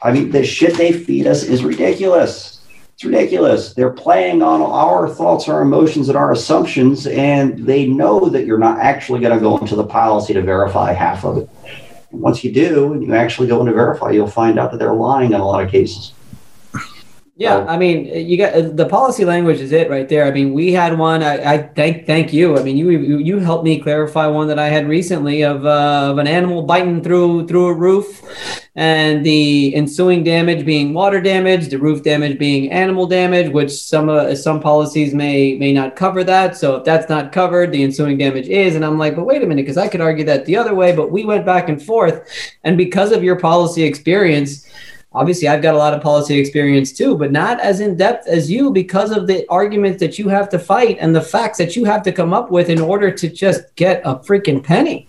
I mean, the shit they feed us is ridiculous. It's ridiculous. They're playing on our thoughts, our emotions, and our assumptions, and they know that you're not actually going to go into the policy to verify half of it. Once you do, and you actually go in to verify, you'll find out that they're lying in a lot of cases. Yeah, I mean, you got the policy language is it right there. I mean, we had one. I, I thank thank you. I mean, you you helped me clarify one that I had recently of uh, of an animal biting through through a roof, and the ensuing damage being water damage, the roof damage being animal damage, which some uh, some policies may may not cover that. So if that's not covered, the ensuing damage is. And I'm like, but wait a minute, because I could argue that the other way. But we went back and forth, and because of your policy experience obviously I've got a lot of policy experience too, but not as in depth as you because of the arguments that you have to fight and the facts that you have to come up with in order to just get a freaking penny.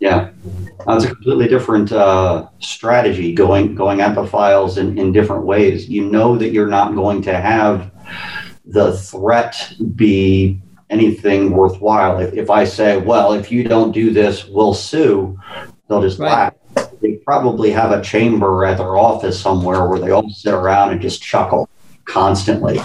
Yeah, that's a completely different uh, strategy going going at the files in, in different ways. You know that you're not going to have the threat be anything worthwhile. If, if I say, well, if you don't do this, we'll sue, they'll just right. laugh they probably have a chamber at their office somewhere where they all sit around and just chuckle constantly.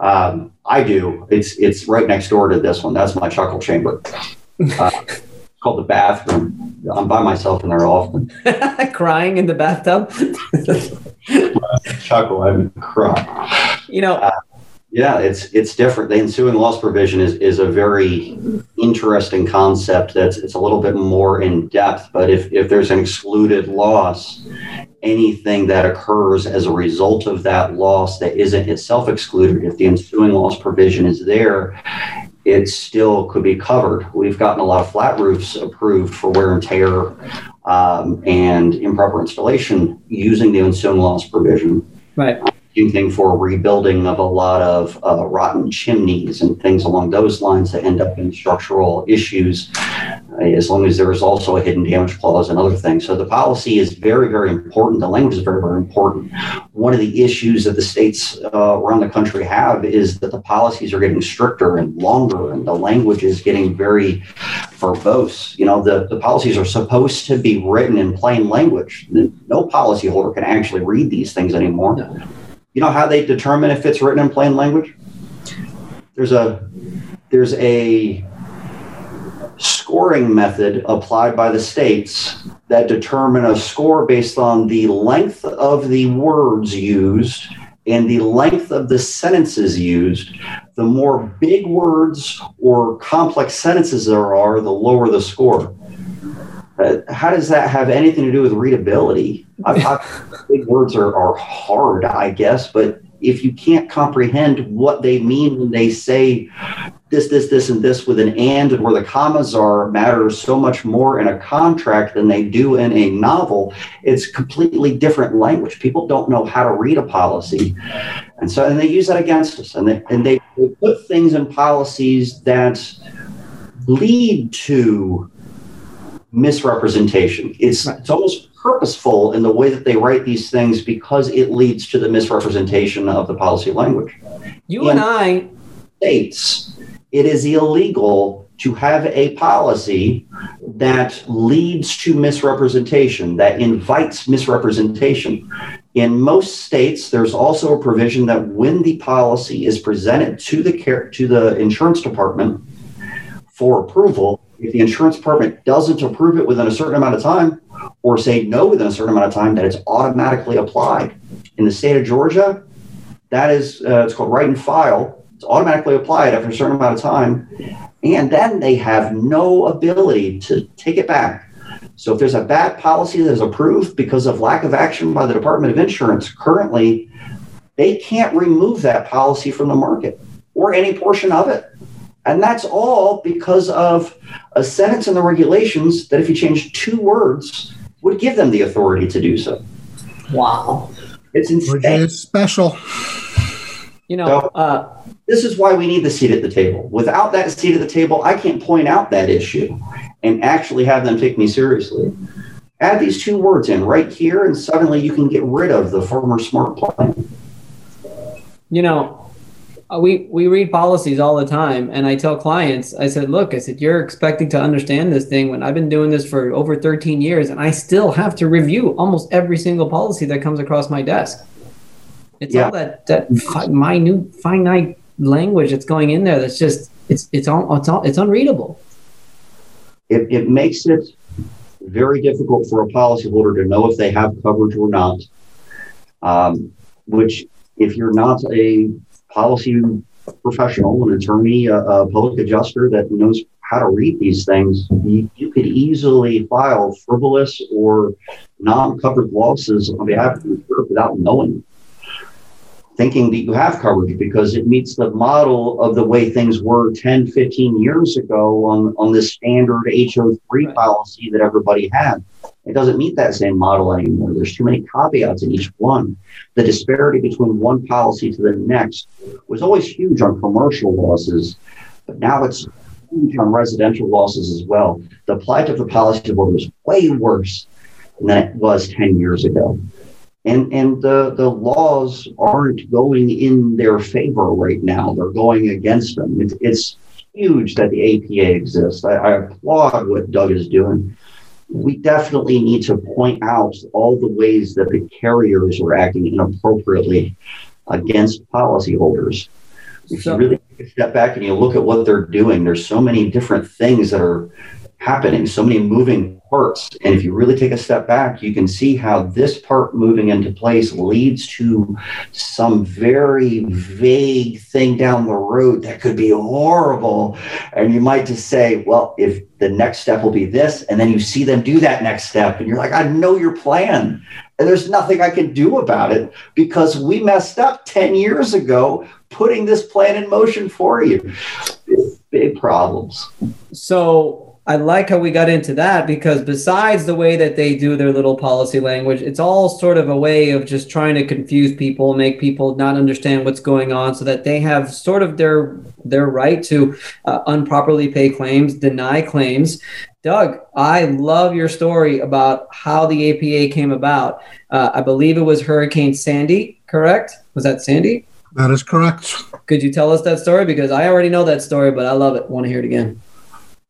Um, I do. It's it's right next door to this one. That's my chuckle chamber. Uh, it's called the bathroom. I'm by myself in there often. Crying in the bathtub. chuckle. I mean, cry. You know. Uh, yeah, it's it's different. The ensuing loss provision is, is a very interesting concept. That's it's a little bit more in depth. But if, if there's an excluded loss, anything that occurs as a result of that loss that isn't itself excluded, if the ensuing loss provision is there, it still could be covered. We've gotten a lot of flat roofs approved for wear and tear um, and improper installation using the ensuing loss provision. Right thing for rebuilding of a lot of uh, rotten chimneys and things along those lines that end up in structural issues, uh, as long as there is also a hidden damage clause and other things. So the policy is very, very important. The language is very, very important. One of the issues that the states uh, around the country have is that the policies are getting stricter and longer, and the language is getting very verbose. You know, the, the policies are supposed to be written in plain language. No policyholder can actually read these things anymore. You know how they determine if it's written in plain language? There's a there's a scoring method applied by the states that determine a score based on the length of the words used and the length of the sentences used. The more big words or complex sentences there are, the lower the score. Uh, how does that have anything to do with readability? I've, I've, big words are, are hard, I guess, but if you can't comprehend what they mean when they say this, this, this, and this with an and and where the commas are matters so much more in a contract than they do in a novel, it's completely different language. People don't know how to read a policy. And so and they use that against us. And they and they, they put things in policies that lead to misrepresentation. It's, right. it's almost purposeful in the way that they write these things because it leads to the misrepresentation of the policy language. You in and I states it is illegal to have a policy that leads to misrepresentation, that invites misrepresentation. In most states, there's also a provision that when the policy is presented to the care, to the insurance department for approval, if the insurance department doesn't approve it within a certain amount of time or say no within a certain amount of time, that it's automatically applied. In the state of Georgia, that is, uh, it's called write and file. It's automatically applied after a certain amount of time. And then they have no ability to take it back. So if there's a bad policy that is approved because of lack of action by the Department of Insurance currently, they can't remove that policy from the market or any portion of it And that's all because of a sentence in the regulations that if you change two words would give them the authority to do so. Wow. It's insane. is special. You know, So- uh, This is why we need the seat at the table. Without that seat at the table, I can't point out that issue and actually have them take me seriously. Add these two words in right here, and suddenly you can get rid of the Farmers Smart Plan. you know, we we read policies all the time, and I tell clients, I said, look, I said you're expecting to understand this thing when I've been doing this for over 13 years, and I still have to review almost every single policy that comes across my desk. It's Yeah. all that that minute, finite language that's going in there. That's just it's it's all it's all it's unreadable. It, it makes it very difficult for a policyholder to know if they have coverage or not. Um, which, if you're not a policy professional, an attorney, a, a public adjuster that knows how to read these things, you, you could easily file frivolous or non-covered losses on behalf of the insured without knowing thinking that you have coverage because it meets the model of the way things were 10, 15 years ago on, on this standard HO3 policy that everybody had. It doesn't meet that same model anymore. There's too many caveats in each one. The disparity between one policy to the next was always huge on commercial losses, but now it's huge on residential losses as well. The plight of the policyholder is way worse than it was 10 years ago and and the the laws aren't going in their favor right now. They're going against them. It's, it's huge that the APA exists. I, I applaud what Doug is doing. We definitely need to point out all the ways that the carriers are acting inappropriately against policyholders. If So- you really take a step back and you look at what they're doing, there's so many different things that are happening, so many moving parts. And if you really take a step back, you can see how this part moving into place leads to some very vague thing down the road that could be horrible. And you might just say, well, if the next step will be this, and then you see them do that next step, and you're like, I know your plan. And there's nothing I can do about it because we messed up 10 years ago putting this plan in motion for you. Big problems. So I like how we got into that because besides the way that they do their little policy language, it's all sort of a way of just trying to confuse people, make people not understand what's going on, so that they have sort of their their right to uh, unproperly pay claims, deny claims. Doug, I love your story about how the APA came about. Uh, I believe it was Hurricane Sandy, correct? Was that Sandy? That is correct. Could you tell us that story? Because I already know that story, but I love it. Want to hear it again?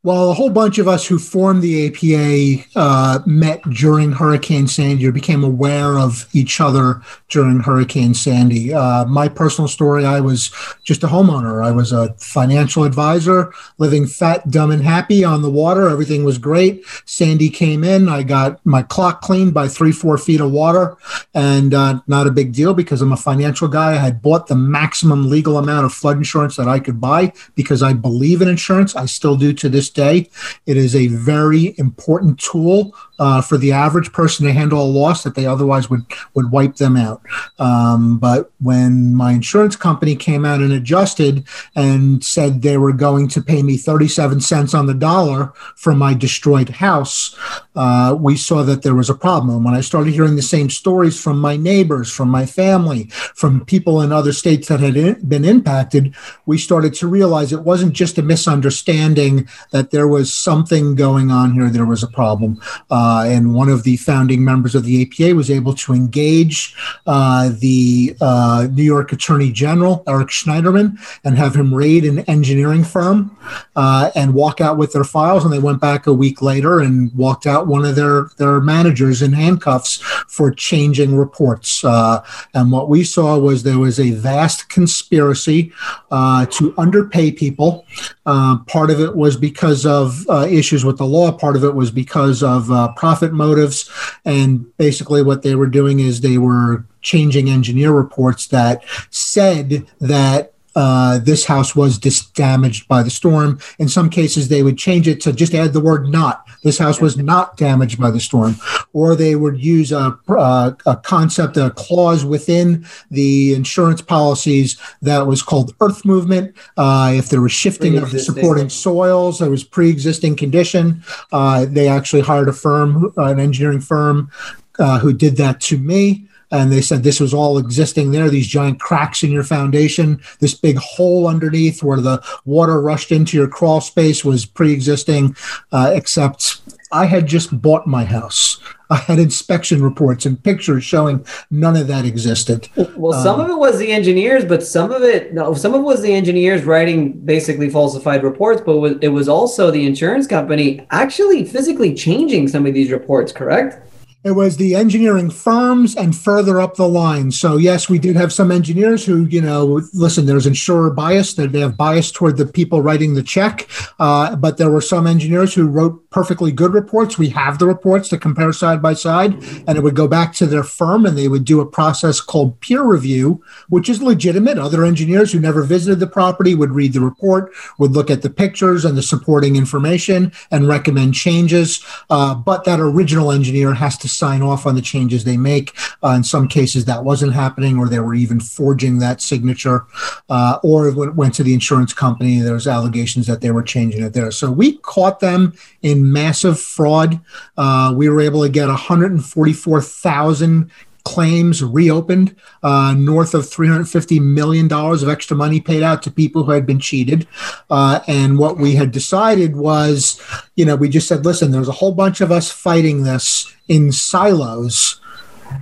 Well, a whole bunch of us who formed the APA uh, met during Hurricane Sandy or became aware of each other during Hurricane Sandy. Uh, my personal story I was just a homeowner. I was a financial advisor, living fat, dumb, and happy on the water. Everything was great. Sandy came in. I got my clock cleaned by three, four feet of water, and uh, not a big deal because I'm a financial guy. I had bought the maximum legal amount of flood insurance that I could buy because I believe in insurance. I still do to this day. It is a very important tool uh, for the average person to handle a loss that they otherwise would would wipe them out. Um, but when my insurance company came out and adjusted and said they were going to pay me 37 cents on the dollar for my destroyed house, uh, we saw that there was a problem. And when I started hearing the same stories from my neighbors, from my family, from people in other states that had in, been impacted, we started to realize it wasn't just a misunderstanding that there was something going on here, there was a problem. Uh, and one of the founding members of the APA was able to engage uh, the uh, New York Attorney General, Eric Schneiderman, and have him raid an engineering firm uh, and walk out with their files. And they went back a week later and walked out one of their, their managers in handcuffs for changing reports. Uh, and what we saw was there was a vast conspiracy uh, to underpay people. Part of it was because of uh, issues with the law. Part of it was because of uh, profit motives. And basically, what they were doing is they were changing engineer reports that said that uh, this house was dis- damaged by the storm. In some cases, they would change it to just add the word not. This house was not damaged by the storm. Or they would use a, a, a concept, a clause within the insurance policies that was called earth movement. Uh, if there was shifting of the supporting soils, there was pre existing condition. Uh, they actually hired a firm, an engineering firm, uh, who did that to me and they said this was all existing there these giant cracks in your foundation this big hole underneath where the water rushed into your crawl space was pre-existing uh, except i had just bought my house. I had inspection reports and pictures showing none of that existed. Well some um, of it was the engineers but some of it no some of it was the engineers writing basically falsified reports but it was also the insurance company actually physically changing some of these reports correct it was the engineering firms and further up the line. So yes, we did have some engineers who, you know, listen, there's insurer bias that they have bias toward the people writing the check. Uh, but there were some engineers who wrote perfectly good reports. We have the reports to compare side by side, and it would go back to their firm and they would do a process called peer review, which is legitimate. Other engineers who never visited the property would read the report, would look at the pictures and the supporting information and recommend changes. Uh, but that original engineer has to sign off on the changes they make. Uh, in some cases, that wasn't happening, or they were even forging that signature, uh, or it went to the insurance company, there was allegations that they were changing it there. So we caught them in massive fraud. Uh, we were able to get 144,000 claims reopened, uh, north of $350 million of extra money paid out to people who had been cheated. Uh, and what we had decided was, you know, we just said, listen, there's a whole bunch of us fighting this in silos.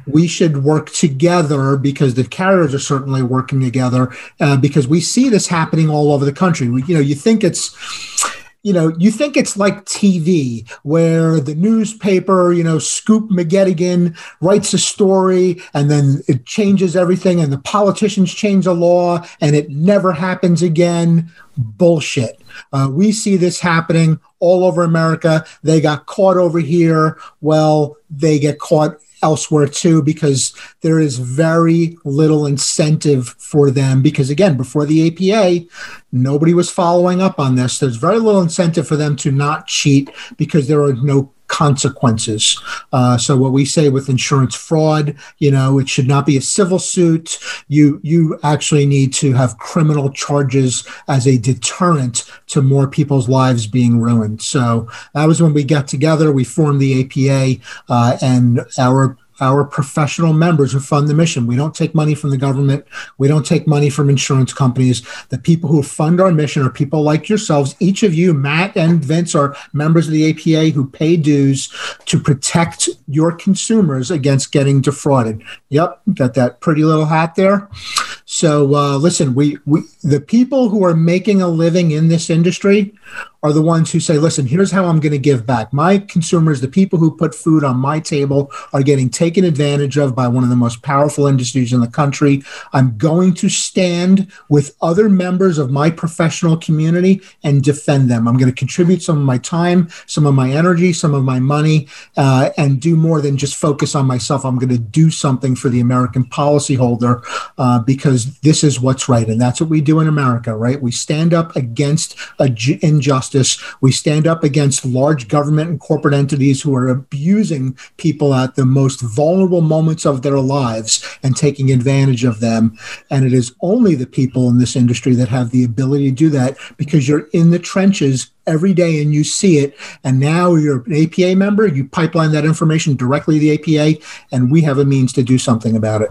We should work together because the carriers are certainly working together uh, because we see this happening all over the country. We, you know, you think it's, you know, you think it's like TV where the newspaper, you know, Scoop McGettigan writes a story and then it changes everything and the politicians change the law and it never happens again. Bullshit. Uh, we see this happening all over America. They got caught over here. Well, they get caught elsewhere too because there is very little incentive for them because again before the APA nobody was following up on this. There's very little incentive for them to not cheat because there are no consequences. Uh, so what we say with insurance fraud, you know, it should not be a civil suit. You you actually need to have criminal charges as a deterrent to more people's lives being ruined. So that was when we got together. We formed the APA, uh, and our our professional members who fund the mission. We don't take money from the government. We don't take money from insurance companies. The people who fund our mission are people like yourselves. Each of you, Matt and Vince, are members of the APA who pay dues to protect your consumers against getting defrauded. Yep, got that pretty little hat there. So uh, listen, we, we the people who are making a living in this industry are the ones who say, listen, here's how I'm going to give back. My consumers, the people who put food on my table, are getting taken advantage of by one of the most powerful industries in the country. I'm going to stand with other members of my professional community and defend them. I'm going to contribute some of my time, some of my energy, some of my money, uh, and do more than just focus on myself. I'm going to do something for the American policyholder uh, because this is what's right. And that's what we do in America, right? We stand up against injustice. We stand up against large government and corporate entities who are abusing people at the most vulnerable moments of their lives and taking advantage of them. And it is only the people in this industry that have the ability to do that because you're in the trenches every day and you see it. And now you're an APA member, you pipeline that information directly to the APA, and we have a means to do something about it.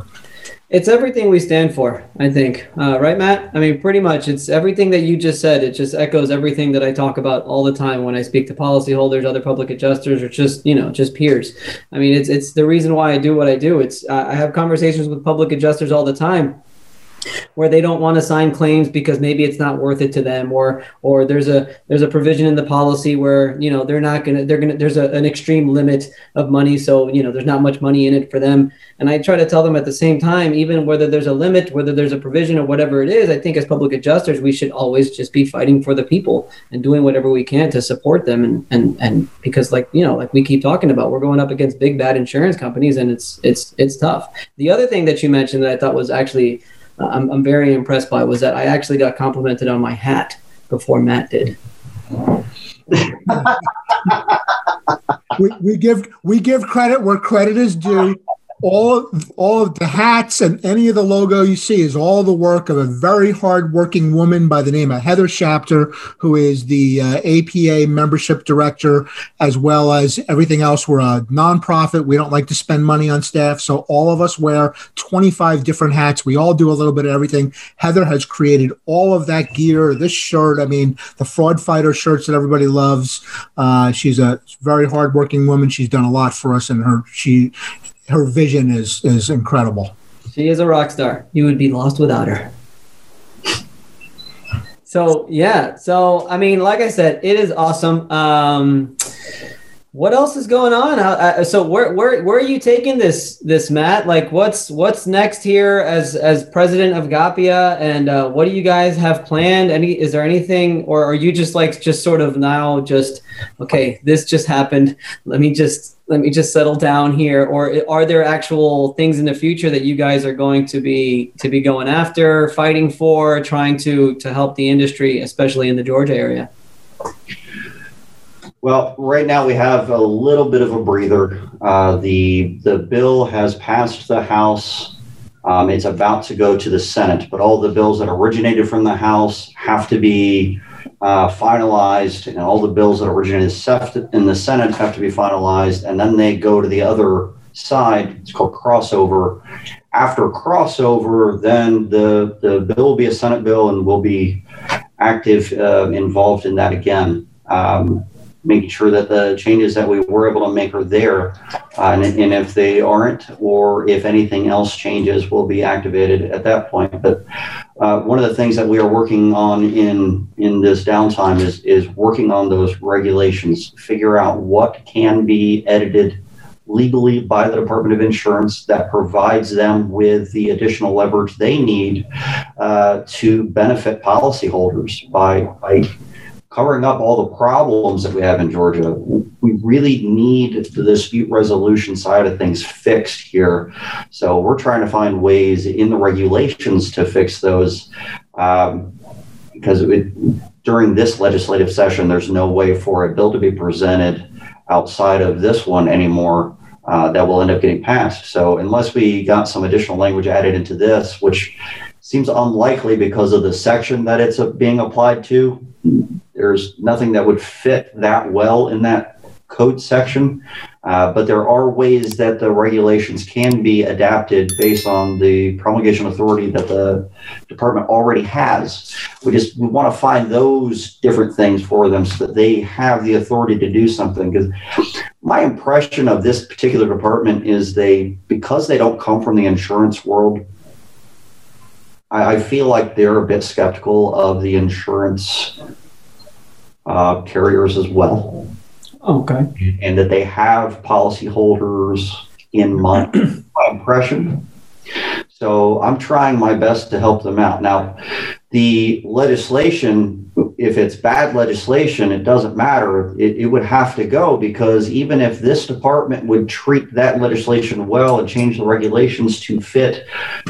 It's everything we stand for, I think. Uh, right, Matt? I mean, pretty much. It's everything that you just said. It just echoes everything that I talk about all the time when I speak to policyholders, other public adjusters, or just you know, just peers. I mean, it's it's the reason why I do what I do. It's I have conversations with public adjusters all the time where they don't want to sign claims because maybe it's not worth it to them or or there's a there's a provision in the policy where you know they're not gonna they're gonna there's a, an extreme limit of money so you know there's not much money in it for them. And i try to tell them at the same time even whether there's a limit whether there's a provision or whatever it is i think as public adjusters we should always just be fighting for the people and doing whatever we can to support them and and and because like you know like we keep talking about we're going up against big bad insurance companies and it's it's it's tough. The other thing that you mentioned that i thought was actually I'm, I'm very impressed by was that I actually got complimented on my hat before Matt did. we, we give we give credit where credit is due all all of the hats and any of the logo you see is all the work of a very hardworking woman by the name of Heather Shapter, who is the uh, APA membership director, as well as everything else. We're a nonprofit. We don't like to spend money on staff, so all of us wear 25 different hats. We all do a little bit of everything. Heather has created all of that gear. This shirt, I mean, the fraud fighter shirts that everybody loves. Uh, she's a very hardworking woman. She's done a lot for us, and her she her vision is is incredible. She is a rock star. You would be lost without her. So yeah, so I mean, like I said, it is awesome. Um, what else is going on? Uh, so where where where are you taking this this Matt? Like what's what's next here as as president of Gapia, and uh, what do you guys have planned? Any is there anything, or are you just like just sort of now just okay? This just happened. Let me just let me just settle down here or are there actual things in the future that you guys are going to be to be going after fighting for trying to to help the industry especially in the georgia area well right now we have a little bit of a breather uh, the the bill has passed the house um, it's about to go to the senate but all the bills that originated from the house have to be uh, finalized, and all the bills that originated in the Senate have to be finalized, and then they go to the other side. It's called crossover. After crossover, then the, the bill will be a Senate bill and will be active uh, involved in that again. Um, making sure that the changes that we were able to make are there. Uh, and, and, if they aren't, or if anything else changes, will be activated at that point. But uh, one of the things that we are working on in in this downtime is is working on those regulations, figure out what can be edited legally by the Department of Insurance that provides them with the additional leverage they need uh, to benefit policyholders by by covering up all the problems that we have in Georgia. We really need the dispute resolution side of things fixed here. So we're trying to find ways in the regulations to fix those. Um, because it, during this legislative session, there's no way for a bill to be presented outside of this one anymore uh, that will end up getting passed. So unless we got some additional language added into this, which seems unlikely because of the section that it's being applied to, there's nothing that would fit that well in that code section. Uh, but there are ways that the regulations can be adapted based on the promulgation authority that the department already has. We just we want to find those different things for them so that they have the authority to do something. Because my impression of this particular department is they because they don't come from the insurance world. I, I feel like they're a bit skeptical of the insurance uh, carriers as well. Okay. And that they have policyholders in mind, my impression. So I'm trying my best to help them out. Now, the legislation, if it's bad legislation, it doesn't matter. It, it, would have to go because even if this department would treat that legislation well and change the regulations to fit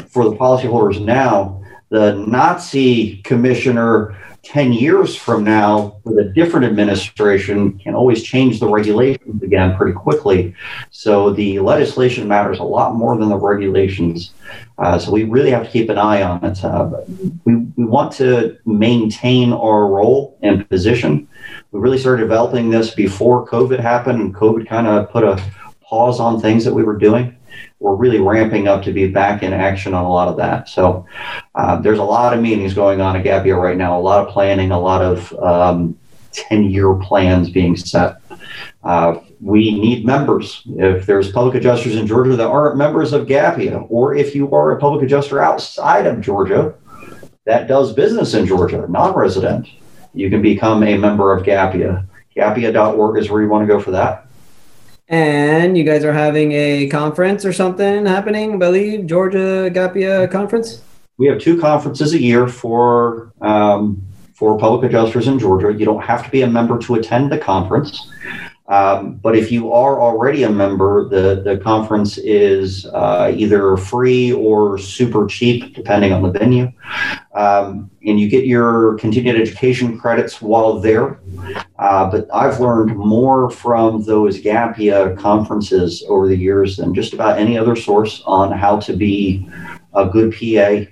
for the policyholders now, the Nazi commissioner 10 years from now, with a different administration, can always change the regulations again pretty quickly. So the legislation matters a lot more than the regulations. Uh, so we really have to keep an eye on it. Uh, we, we want to maintain our role and position. We really started developing this before COVID happened, and COVID kind of put a pause on things that we were doing we're really ramping up to be back in action on a lot of that. So uh, there's a lot of meetings going on at Gapia right now, a lot of planning, a lot of um, 10 year plans being set. Uh, we need members. If there's public adjusters in Georgia that aren't members of Gapia, or if you are a public adjuster outside of Georgia that does business in Georgia, non resident, you can become a member of Gapia. Gapia.org is where you want to go for that. And you guys are having a conference or something happening, I believe, Georgia Gapia conference? We have two conferences a year for um, for public adjusters in Georgia. You don't have to be a member to attend the conference. Um, but if you are already a member, the, the conference is uh, either free or super cheap, depending on the venue. Um, and you get your continued education credits while there. Uh, but I've learned more from those GAPIA conferences over the years than just about any other source on how to be a good PA.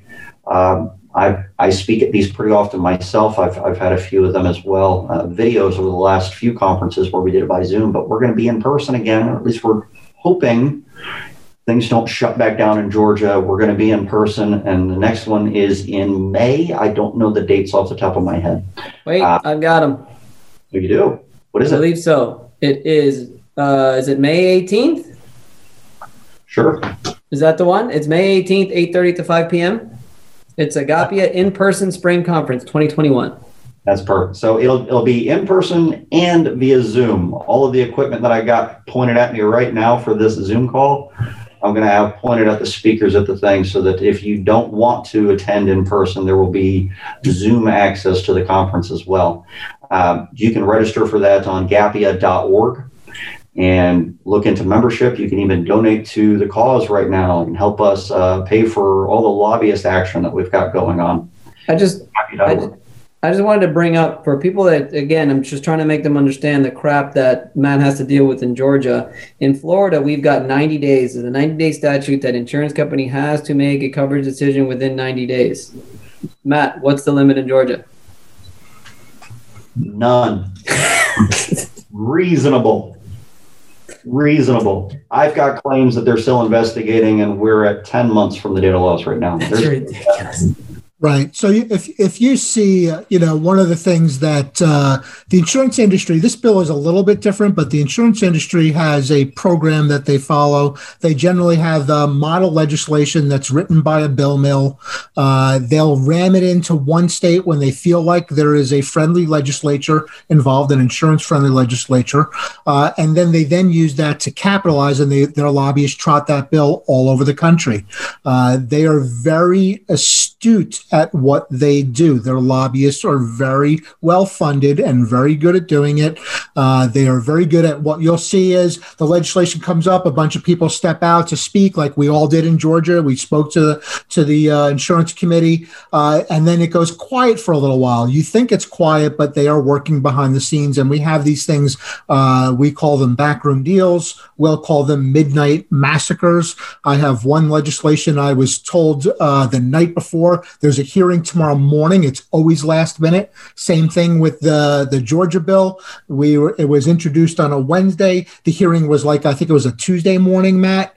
Um, I, I speak at these pretty often myself. I've, I've had a few of them as well, uh, videos over the last few conferences where we did it by Zoom, but we're going to be in person again, or at least we're hoping things don't shut back down in Georgia. We're going to be in person, and the next one is in May. I don't know the dates off the top of my head. Wait, uh, I've got them. What you do? What is I it? I believe so. It is. Uh, is it May 18th? Sure. Is that the one? It's May 18th, 8:30 to 5 p.m. It's Agapia in-person spring conference 2021. That's perfect. So it'll it'll be in person and via Zoom. All of the equipment that I got pointed at me right now for this Zoom call, I'm going to have pointed at the speakers at the thing so that if you don't want to attend in person, there will be Zoom access to the conference as well. Um, you can register for that on gapia.org and look into membership. You can even donate to the cause right now and help us uh, pay for all the lobbyist action that we've got going on. I just, I just, I just wanted to bring up for people that, again, I'm just trying to make them understand the crap that Matt has to deal with in Georgia. In Florida, we've got 90 days. There's a 90 day statute that insurance company has to make a coverage decision within 90 days. Matt, what's the limit in Georgia? None. Reasonable reasonable. I've got claims that they're still investigating, and we're at 10 months from the date of loss right now. That's There's, ridiculous. Right. So if if you see, uh, you know, one of the things that uh, the insurance industry, this bill is a little bit different, but the insurance industry has a program that they follow. They generally have the model legislation that's written by a bill mill. Uh, they'll ram it into one state when they feel like there is a friendly legislature involved, an insurance friendly legislature, uh, and then they then use that to capitalize, and they, their lobbyists trot that bill all over the country. Uh, they are very astute at what they do. Their lobbyists are very well funded and very good at doing it. Uh, they are very good at what you'll see is the legislation comes up, a bunch of people step out to speak, like we all did in Georgia. We spoke to the to the uh, insurance committee, uh, and then it goes quiet for a little while. You think it's quiet, but they are working behind the scenes, and we have these things. Uh, we call them backroom deals. We'll call them midnight massacres. I have one legislation I was told uh, the night before. There's a hearing tomorrow morning. It's always last minute. Same thing with the the Georgia bill. We were, it was introduced on a Wednesday. The hearing was like I think it was a Tuesday morning, Matt,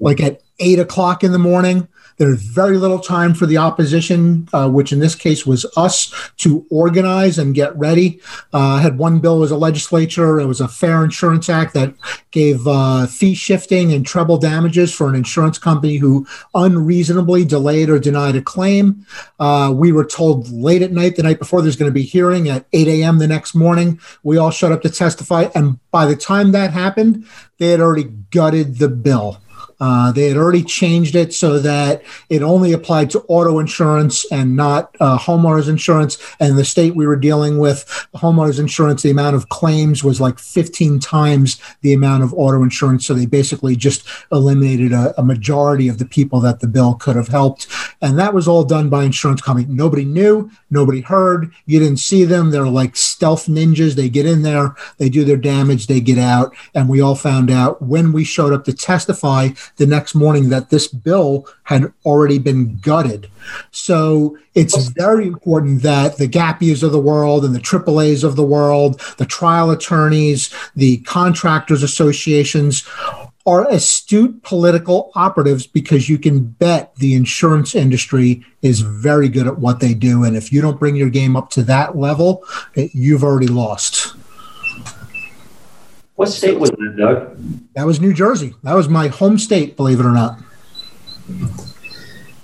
like at eight o'clock in the morning. There's very little time for the opposition, uh, which in this case was us, to organize and get ready. Uh, I had one bill as a legislature. It was a Fair Insurance Act that gave uh, fee shifting and treble damages for an insurance company who unreasonably delayed or denied a claim. Uh, we were told late at night, the night before, there's going to be hearing at 8 a.m. the next morning. We all showed up to testify. And by the time that happened, they had already gutted the bill. Uh, they had already changed it so that it only applied to auto insurance and not uh, homeowners insurance. And the state we were dealing with, homeowners insurance, the amount of claims was like 15 times the amount of auto insurance. So they basically just eliminated a, a majority of the people that the bill could have helped. And that was all done by insurance company. Nobody knew, nobody heard, you didn't see them. They're like stealth ninjas. They get in there, they do their damage, they get out. And we all found out when we showed up to testify the next morning that this bill had already been gutted. So it's very important that the GAPIAs of the world and the AAAs of the world, the trial attorneys, the contractors associations are astute political operatives because you can bet the insurance industry is very good at what they do. And if you don't bring your game up to that level, you've already lost. What state was that, Doug? That was New Jersey. That was my home state, believe it or not.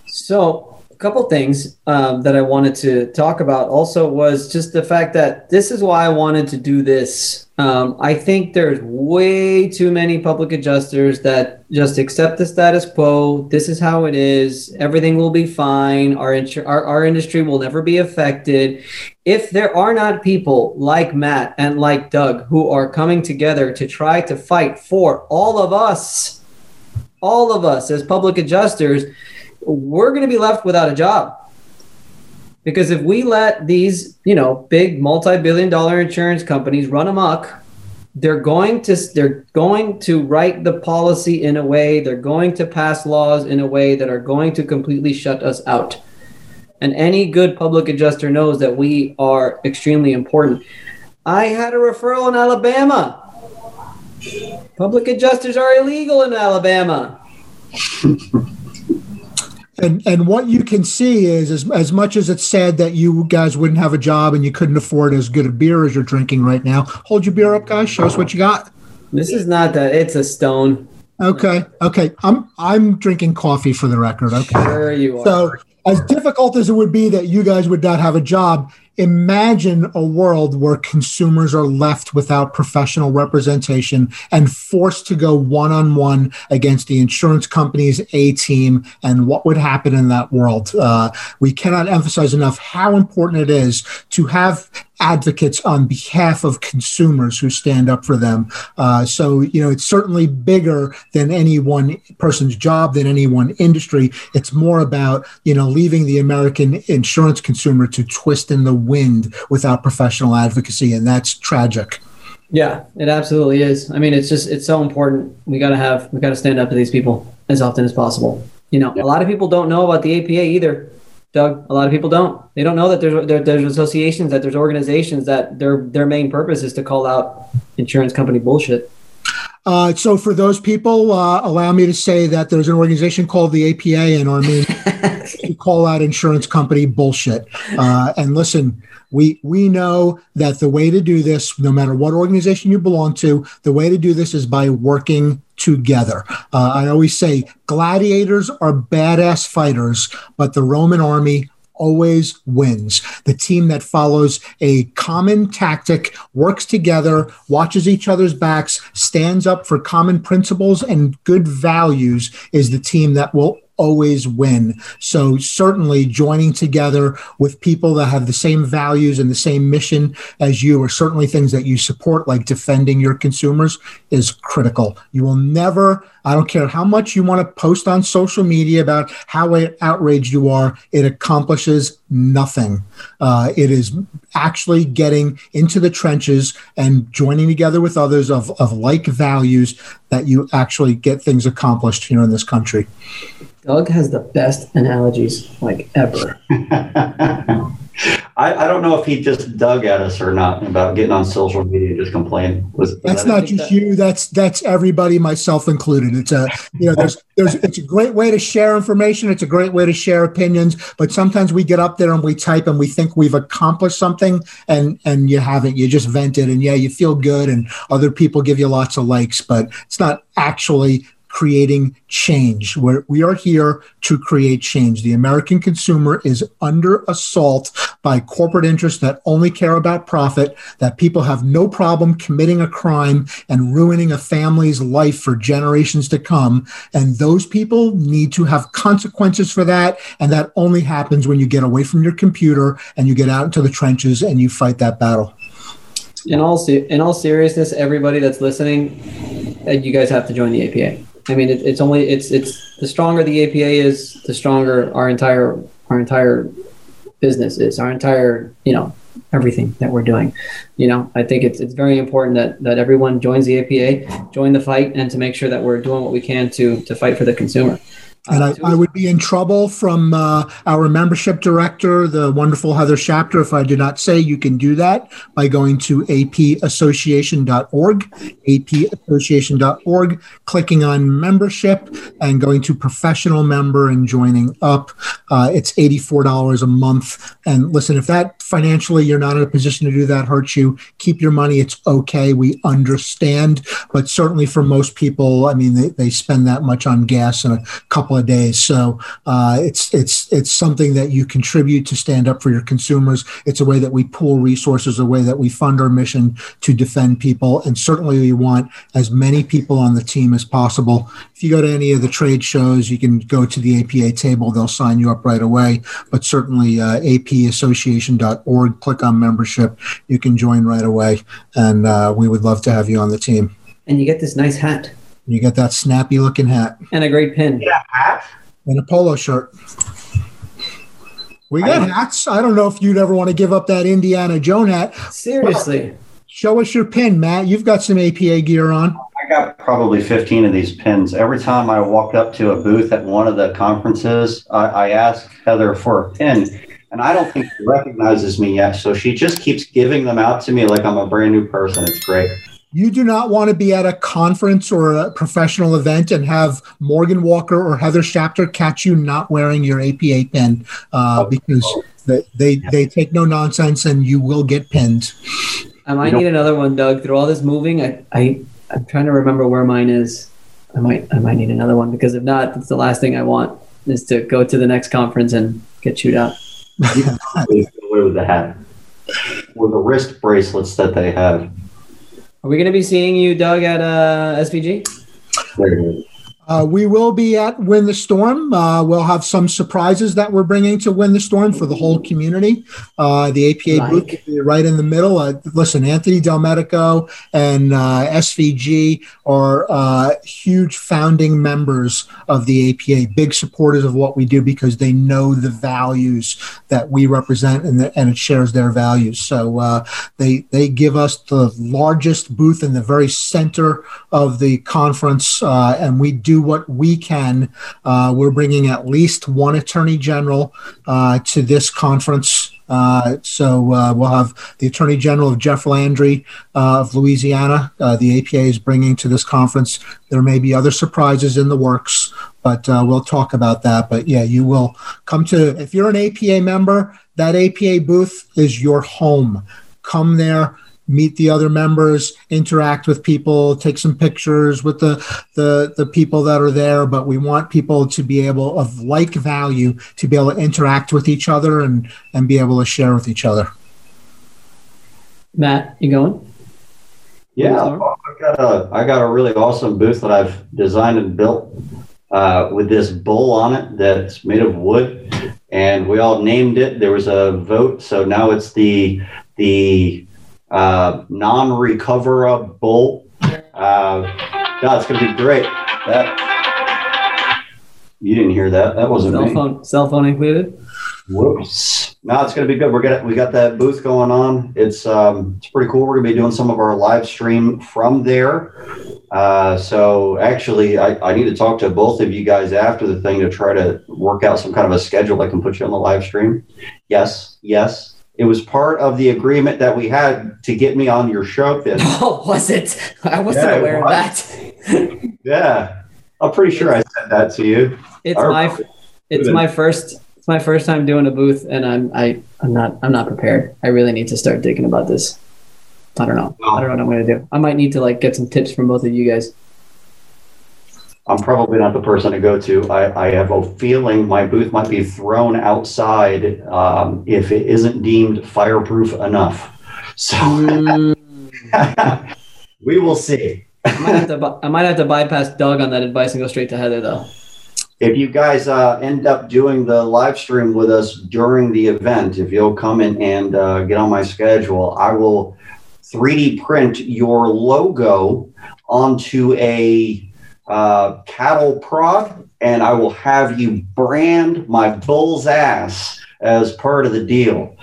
So couple things um, that I wanted to talk about also was just the fact that this is why I wanted to do this. Um, I think there's way too many public adjusters that just accept the status quo. This is how it is. Everything will be fine. Our, insur- our, our industry will never be affected. If there are not people like Matt and like Doug who are coming together to try to fight for all of us, all of us as public adjusters, we're going to be left without a job. Because if we let these, you know, big multi-billion dollar insurance companies run amok, they're going to they're going to write the policy in a way, they're going to pass laws in a way that are going to completely shut us out. And any good public adjuster knows that we are extremely important. I had a referral in Alabama. Public adjusters are illegal in Alabama. And and what you can see is as as much as it's sad that you guys wouldn't have a job and you couldn't afford as good a beer as you're drinking right now. Hold your beer up, guys. Show us what you got. This is not that. It's a stone. Okay. Okay. I'm I'm drinking coffee for the record. Okay. Sure you are. So as difficult as it would be that you guys would not have a job, imagine a world where consumers are left without professional representation and forced to go one on one against the insurance company's A team and what would happen in that world. Uh, we cannot emphasize enough how important it is to have advocates on behalf of consumers who stand up for them. Uh, so, you know, it's certainly bigger than any one person's job, than any one industry. It's more about, you know, leaving the American insurance consumer to twist in the wind without professional advocacy. And that's tragic. Yeah, it absolutely is. I mean, it's just, it's so important. We got to have, we got to stand up to these people as often as possible. You know, a lot of people don't know about the APA either. Doug, a lot of people don't. They don't know that there's there, there's associations, that there's organizations that their their main purpose is to call out insurance company bullshit. Uh, so for those people, uh, allow me to say that there's an organization called the APA in main to call out insurance company bullshit. Uh, and listen, we we know that the way to do this, no matter what organization you belong to, the way to do this is by working together. Uh, I always say gladiators are badass fighters, but the Roman army always wins. The team that follows a common tactic, works together, watches each other's backs, stands up for common principles and good values is the team that will always win. So certainly joining together with people that have the same values and the same mission as you are certainly things that you support, like defending your consumers is critical. You will never, I don't care how much you want to post on social media about how outraged you are, it accomplishes nothing. Uh, it is actually getting into the trenches and joining together with others of, of like values that you actually get things accomplished here in this country. Doug has the best analogies like ever. I, I, don't know if he just dug at us or not about getting on social media just complaining. Was, was that's that not just that? you. That's that's everybody, myself included. It's a you know there's there's it's a great way to share information. It's a great way to share opinions. But sometimes we get up there and we type and we think we've accomplished something and and you haven't. You just vented and yeah, you feel good and other people give you lots of likes, but it's not actually creating change. We're, we are here to create change. The American consumer is under assault by corporate interests that only care about profit, that people have no problem committing a crime and ruining a family's life for generations to come. And those people need to have consequences for that. And that only happens when you get away from your computer and you get out into the trenches and you fight that battle. In all, in all seriousness, everybody that's listening, uh, you guys have to join the APA. I mean, it, it's only it's it's the stronger the APA is, the stronger our entire our entire business is, our entire you know everything that we're doing. You know, I think it's it's very important that that everyone joins the APA, join the fight, and to make sure that we're doing what we can to to fight for the consumer. And I, I, would be in trouble from uh, our membership director, the wonderful Heather Shapter, if I did not say you can do that by going to apassociation.org, apassociation.org, clicking on membership and going to professional member and joining up. Uh, it's $84 a month. And listen, if that financially you're not in a position to do that hurts you, keep your money. It's okay. We understand. But certainly for most people, I mean, they, they spend that much on gas and a couple of days. So uh, it's it's it's something that you contribute to stand up for your consumers. It's a way that we pool resources, a way that we fund our mission to defend people, and certainly we want as many people on the team as possible. If you go to any of the trade shows, you can go to the APA table; they'll sign you up right away. But certainly, uh, apassociation.org. Click on membership. You can join right away, and uh, we would love to have you on the team. And you get this nice hat You got that snappy looking hat and a great pin. Yeah, hat. and a polo shirt. We got hats. I don't know if you'd ever want to give up that Indiana Jones hat. Seriously. Show us your pin, Matt. You've got some APA gear on. I got probably 15 of these pins. Every time I walk up to a booth at one of the conferences, I, I ask Heather for a pin, and I don't think she recognizes me yet. So she just keeps giving them out to me like I'm a brand new person. It's great. You do not want to be at a conference or a professional event and have Morgan Walker or Heather Shapter catch you not wearing your APA pin uh, because they, they, they take no nonsense and you will get pinned. I might need another one, Doug. Through all this moving, I, I I'm trying to remember where mine is. I might I might need another one because if not, that's the last thing I want is to go to the next conference and get chewed out. Please get away with the hat or the wrist bracelets that they have. Are we going to be seeing you, Doug, at uh, SVG? There it is. Uh, we will be at Win the Storm. Uh, we'll have some surprises that we're bringing to Win the Storm for the whole community. Uh, the APA booth will be right in the middle. Uh, listen, Anthony Delmedico and uh, SVG are uh, huge founding members of the APA, big supporters of what we do because they know the values that we represent and, the, and it shares their values. So uh, they they give us the largest booth in the very center of the conference, uh, and we do what we can. Uh, we're bringing at least one attorney general uh, to this conference. Uh, so uh, we'll have the Attorney General of Jeff Landry uh, of Louisiana. Uh, the APA is bringing to this conference. There may be other surprises in the works, but uh, we'll talk about that. But yeah, you will come to if you're an APA member, that APA booth is your home. Come there meet the other members, interact with people, take some pictures with the, the the people that are there. But we want people to be able of like value to be able to interact with each other and and be able to share with each other. Matt, you going? Yeah, I've got a I got a really awesome booth that I've designed and built uh, with this bowl on it that's made of wood, and we all named it. There was a vote, so now it's the the uh, non-recoverable. Uh, God, it's gonna be great. That you didn't hear that? That wasn't Cell me. phone, cell phone included. Whoops. No, it's going to be good. We're gonna we got that booth going on. It's um it's pretty cool. We're going to be doing some of our live stream from there. Uh, so actually, I, I need to talk to both of you guys after the thing to try to work out some kind of a schedule that can put you on the live stream. Yes, yes. It was part of the agreement that we had to get me on your show, Finn. Oh, was it? I wasn't Yeah, aware of that. Yeah, I'm pretty sure I said that to you. It's Our- my it's my first it's my first time doing a booth, and I'm I I'm not I'm not prepared. I really need to start thinking about this. I don't know. I don't know what I'm going to do. I might need to like get some tips from both of you guys. I'm probably not the person to go to. I, I have a feeling my booth might be thrown outside um, if it isn't deemed fireproof enough. So Mm, we will see. I might have to I might have to bypass Doug on that advice and go straight to Heather though. If you guys uh, end up doing the live stream with us during the event, if you'll come in and uh, get on my schedule, I will 3D print your logo onto a uh, cattle prod, and I will have you brand my bull's ass as part of the deal.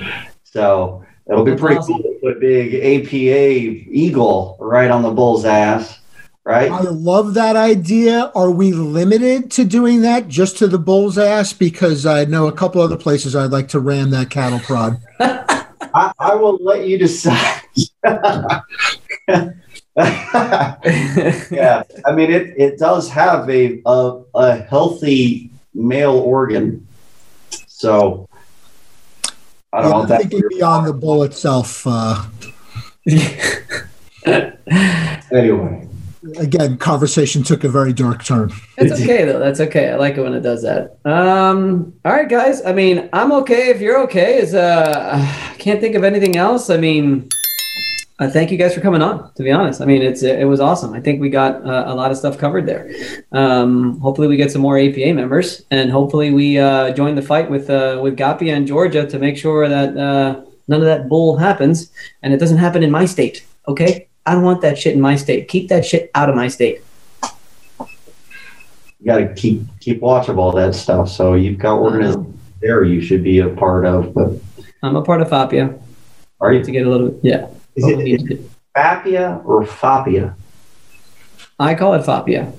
So it'll be pretty awesome. cool to put a big APA eagle right on the bull's ass, right? I love that idea. Are we limited to doing that just to the bull's ass? Because I know a couple other places I'd like to ram that cattle prod. I, I will let you decide. yeah, I mean it. It does have a a, a healthy male organ, so I don't Yeah, know if I'm that's thinking beyond the bull itself. Uh, anyway. again, conversation took a very dark turn. It's okay though. That's okay. I like it when it does that. Um, all right, guys. I mean, I'm okay if you're okay. Is uh, I can't think of anything else. I mean, uh, thank you guys for coming on. To be honest, I mean, it's it was awesome. I think we got uh, a lot of stuff covered there. Um, hopefully, we get some more APA members, and hopefully, we uh, join the fight with uh, with Gapia and Georgia to make sure that uh, none of that bull happens, and it doesn't happen in my state. Okay, I don't want that shit in my state. Keep that shit out of my state. You got to keep keep watch of all that stuff. So you've got organizations there you should be a part of. But I'm a part of FAPIA are you? to get a little bit. Yeah. Is it, is it FAPIA or FAPIA? I call it FAPIA.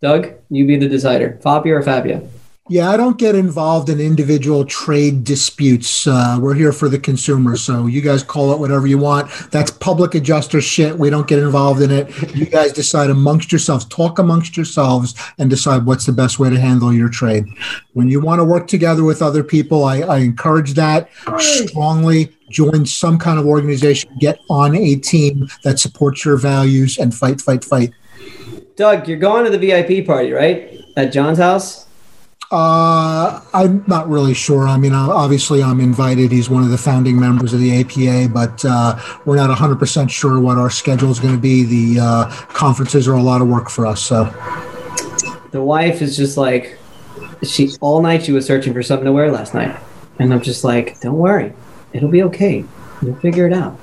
Doug, you be the decider. FAPIA or FAPIA? Yeah, I don't get involved in individual trade disputes. Uh, we're here for the consumer, so you guys call it whatever you want. That's public adjuster shit. We don't get involved in it. You guys decide amongst yourselves, talk amongst yourselves, and decide what's the best way to handle your trade. When you want to work together with other people, I, I encourage that strongly. Join some kind of organization, get on a team that supports your values, and fight, fight, fight. Doug, you're going to the VIP party, right? At John's house? Uh, I'm not really sure. I mean, obviously, I'm invited. He's one of the founding members of the APA, but uh, we're not 100% sure what our schedule is going to be. The uh, conferences are a lot of work for us. So, The wife is just like, she all night she was searching for something to wear last night. And I'm just like, don't worry. It'll be okay. You'll figure it out.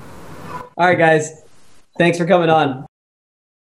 All right, guys. Thanks for coming on.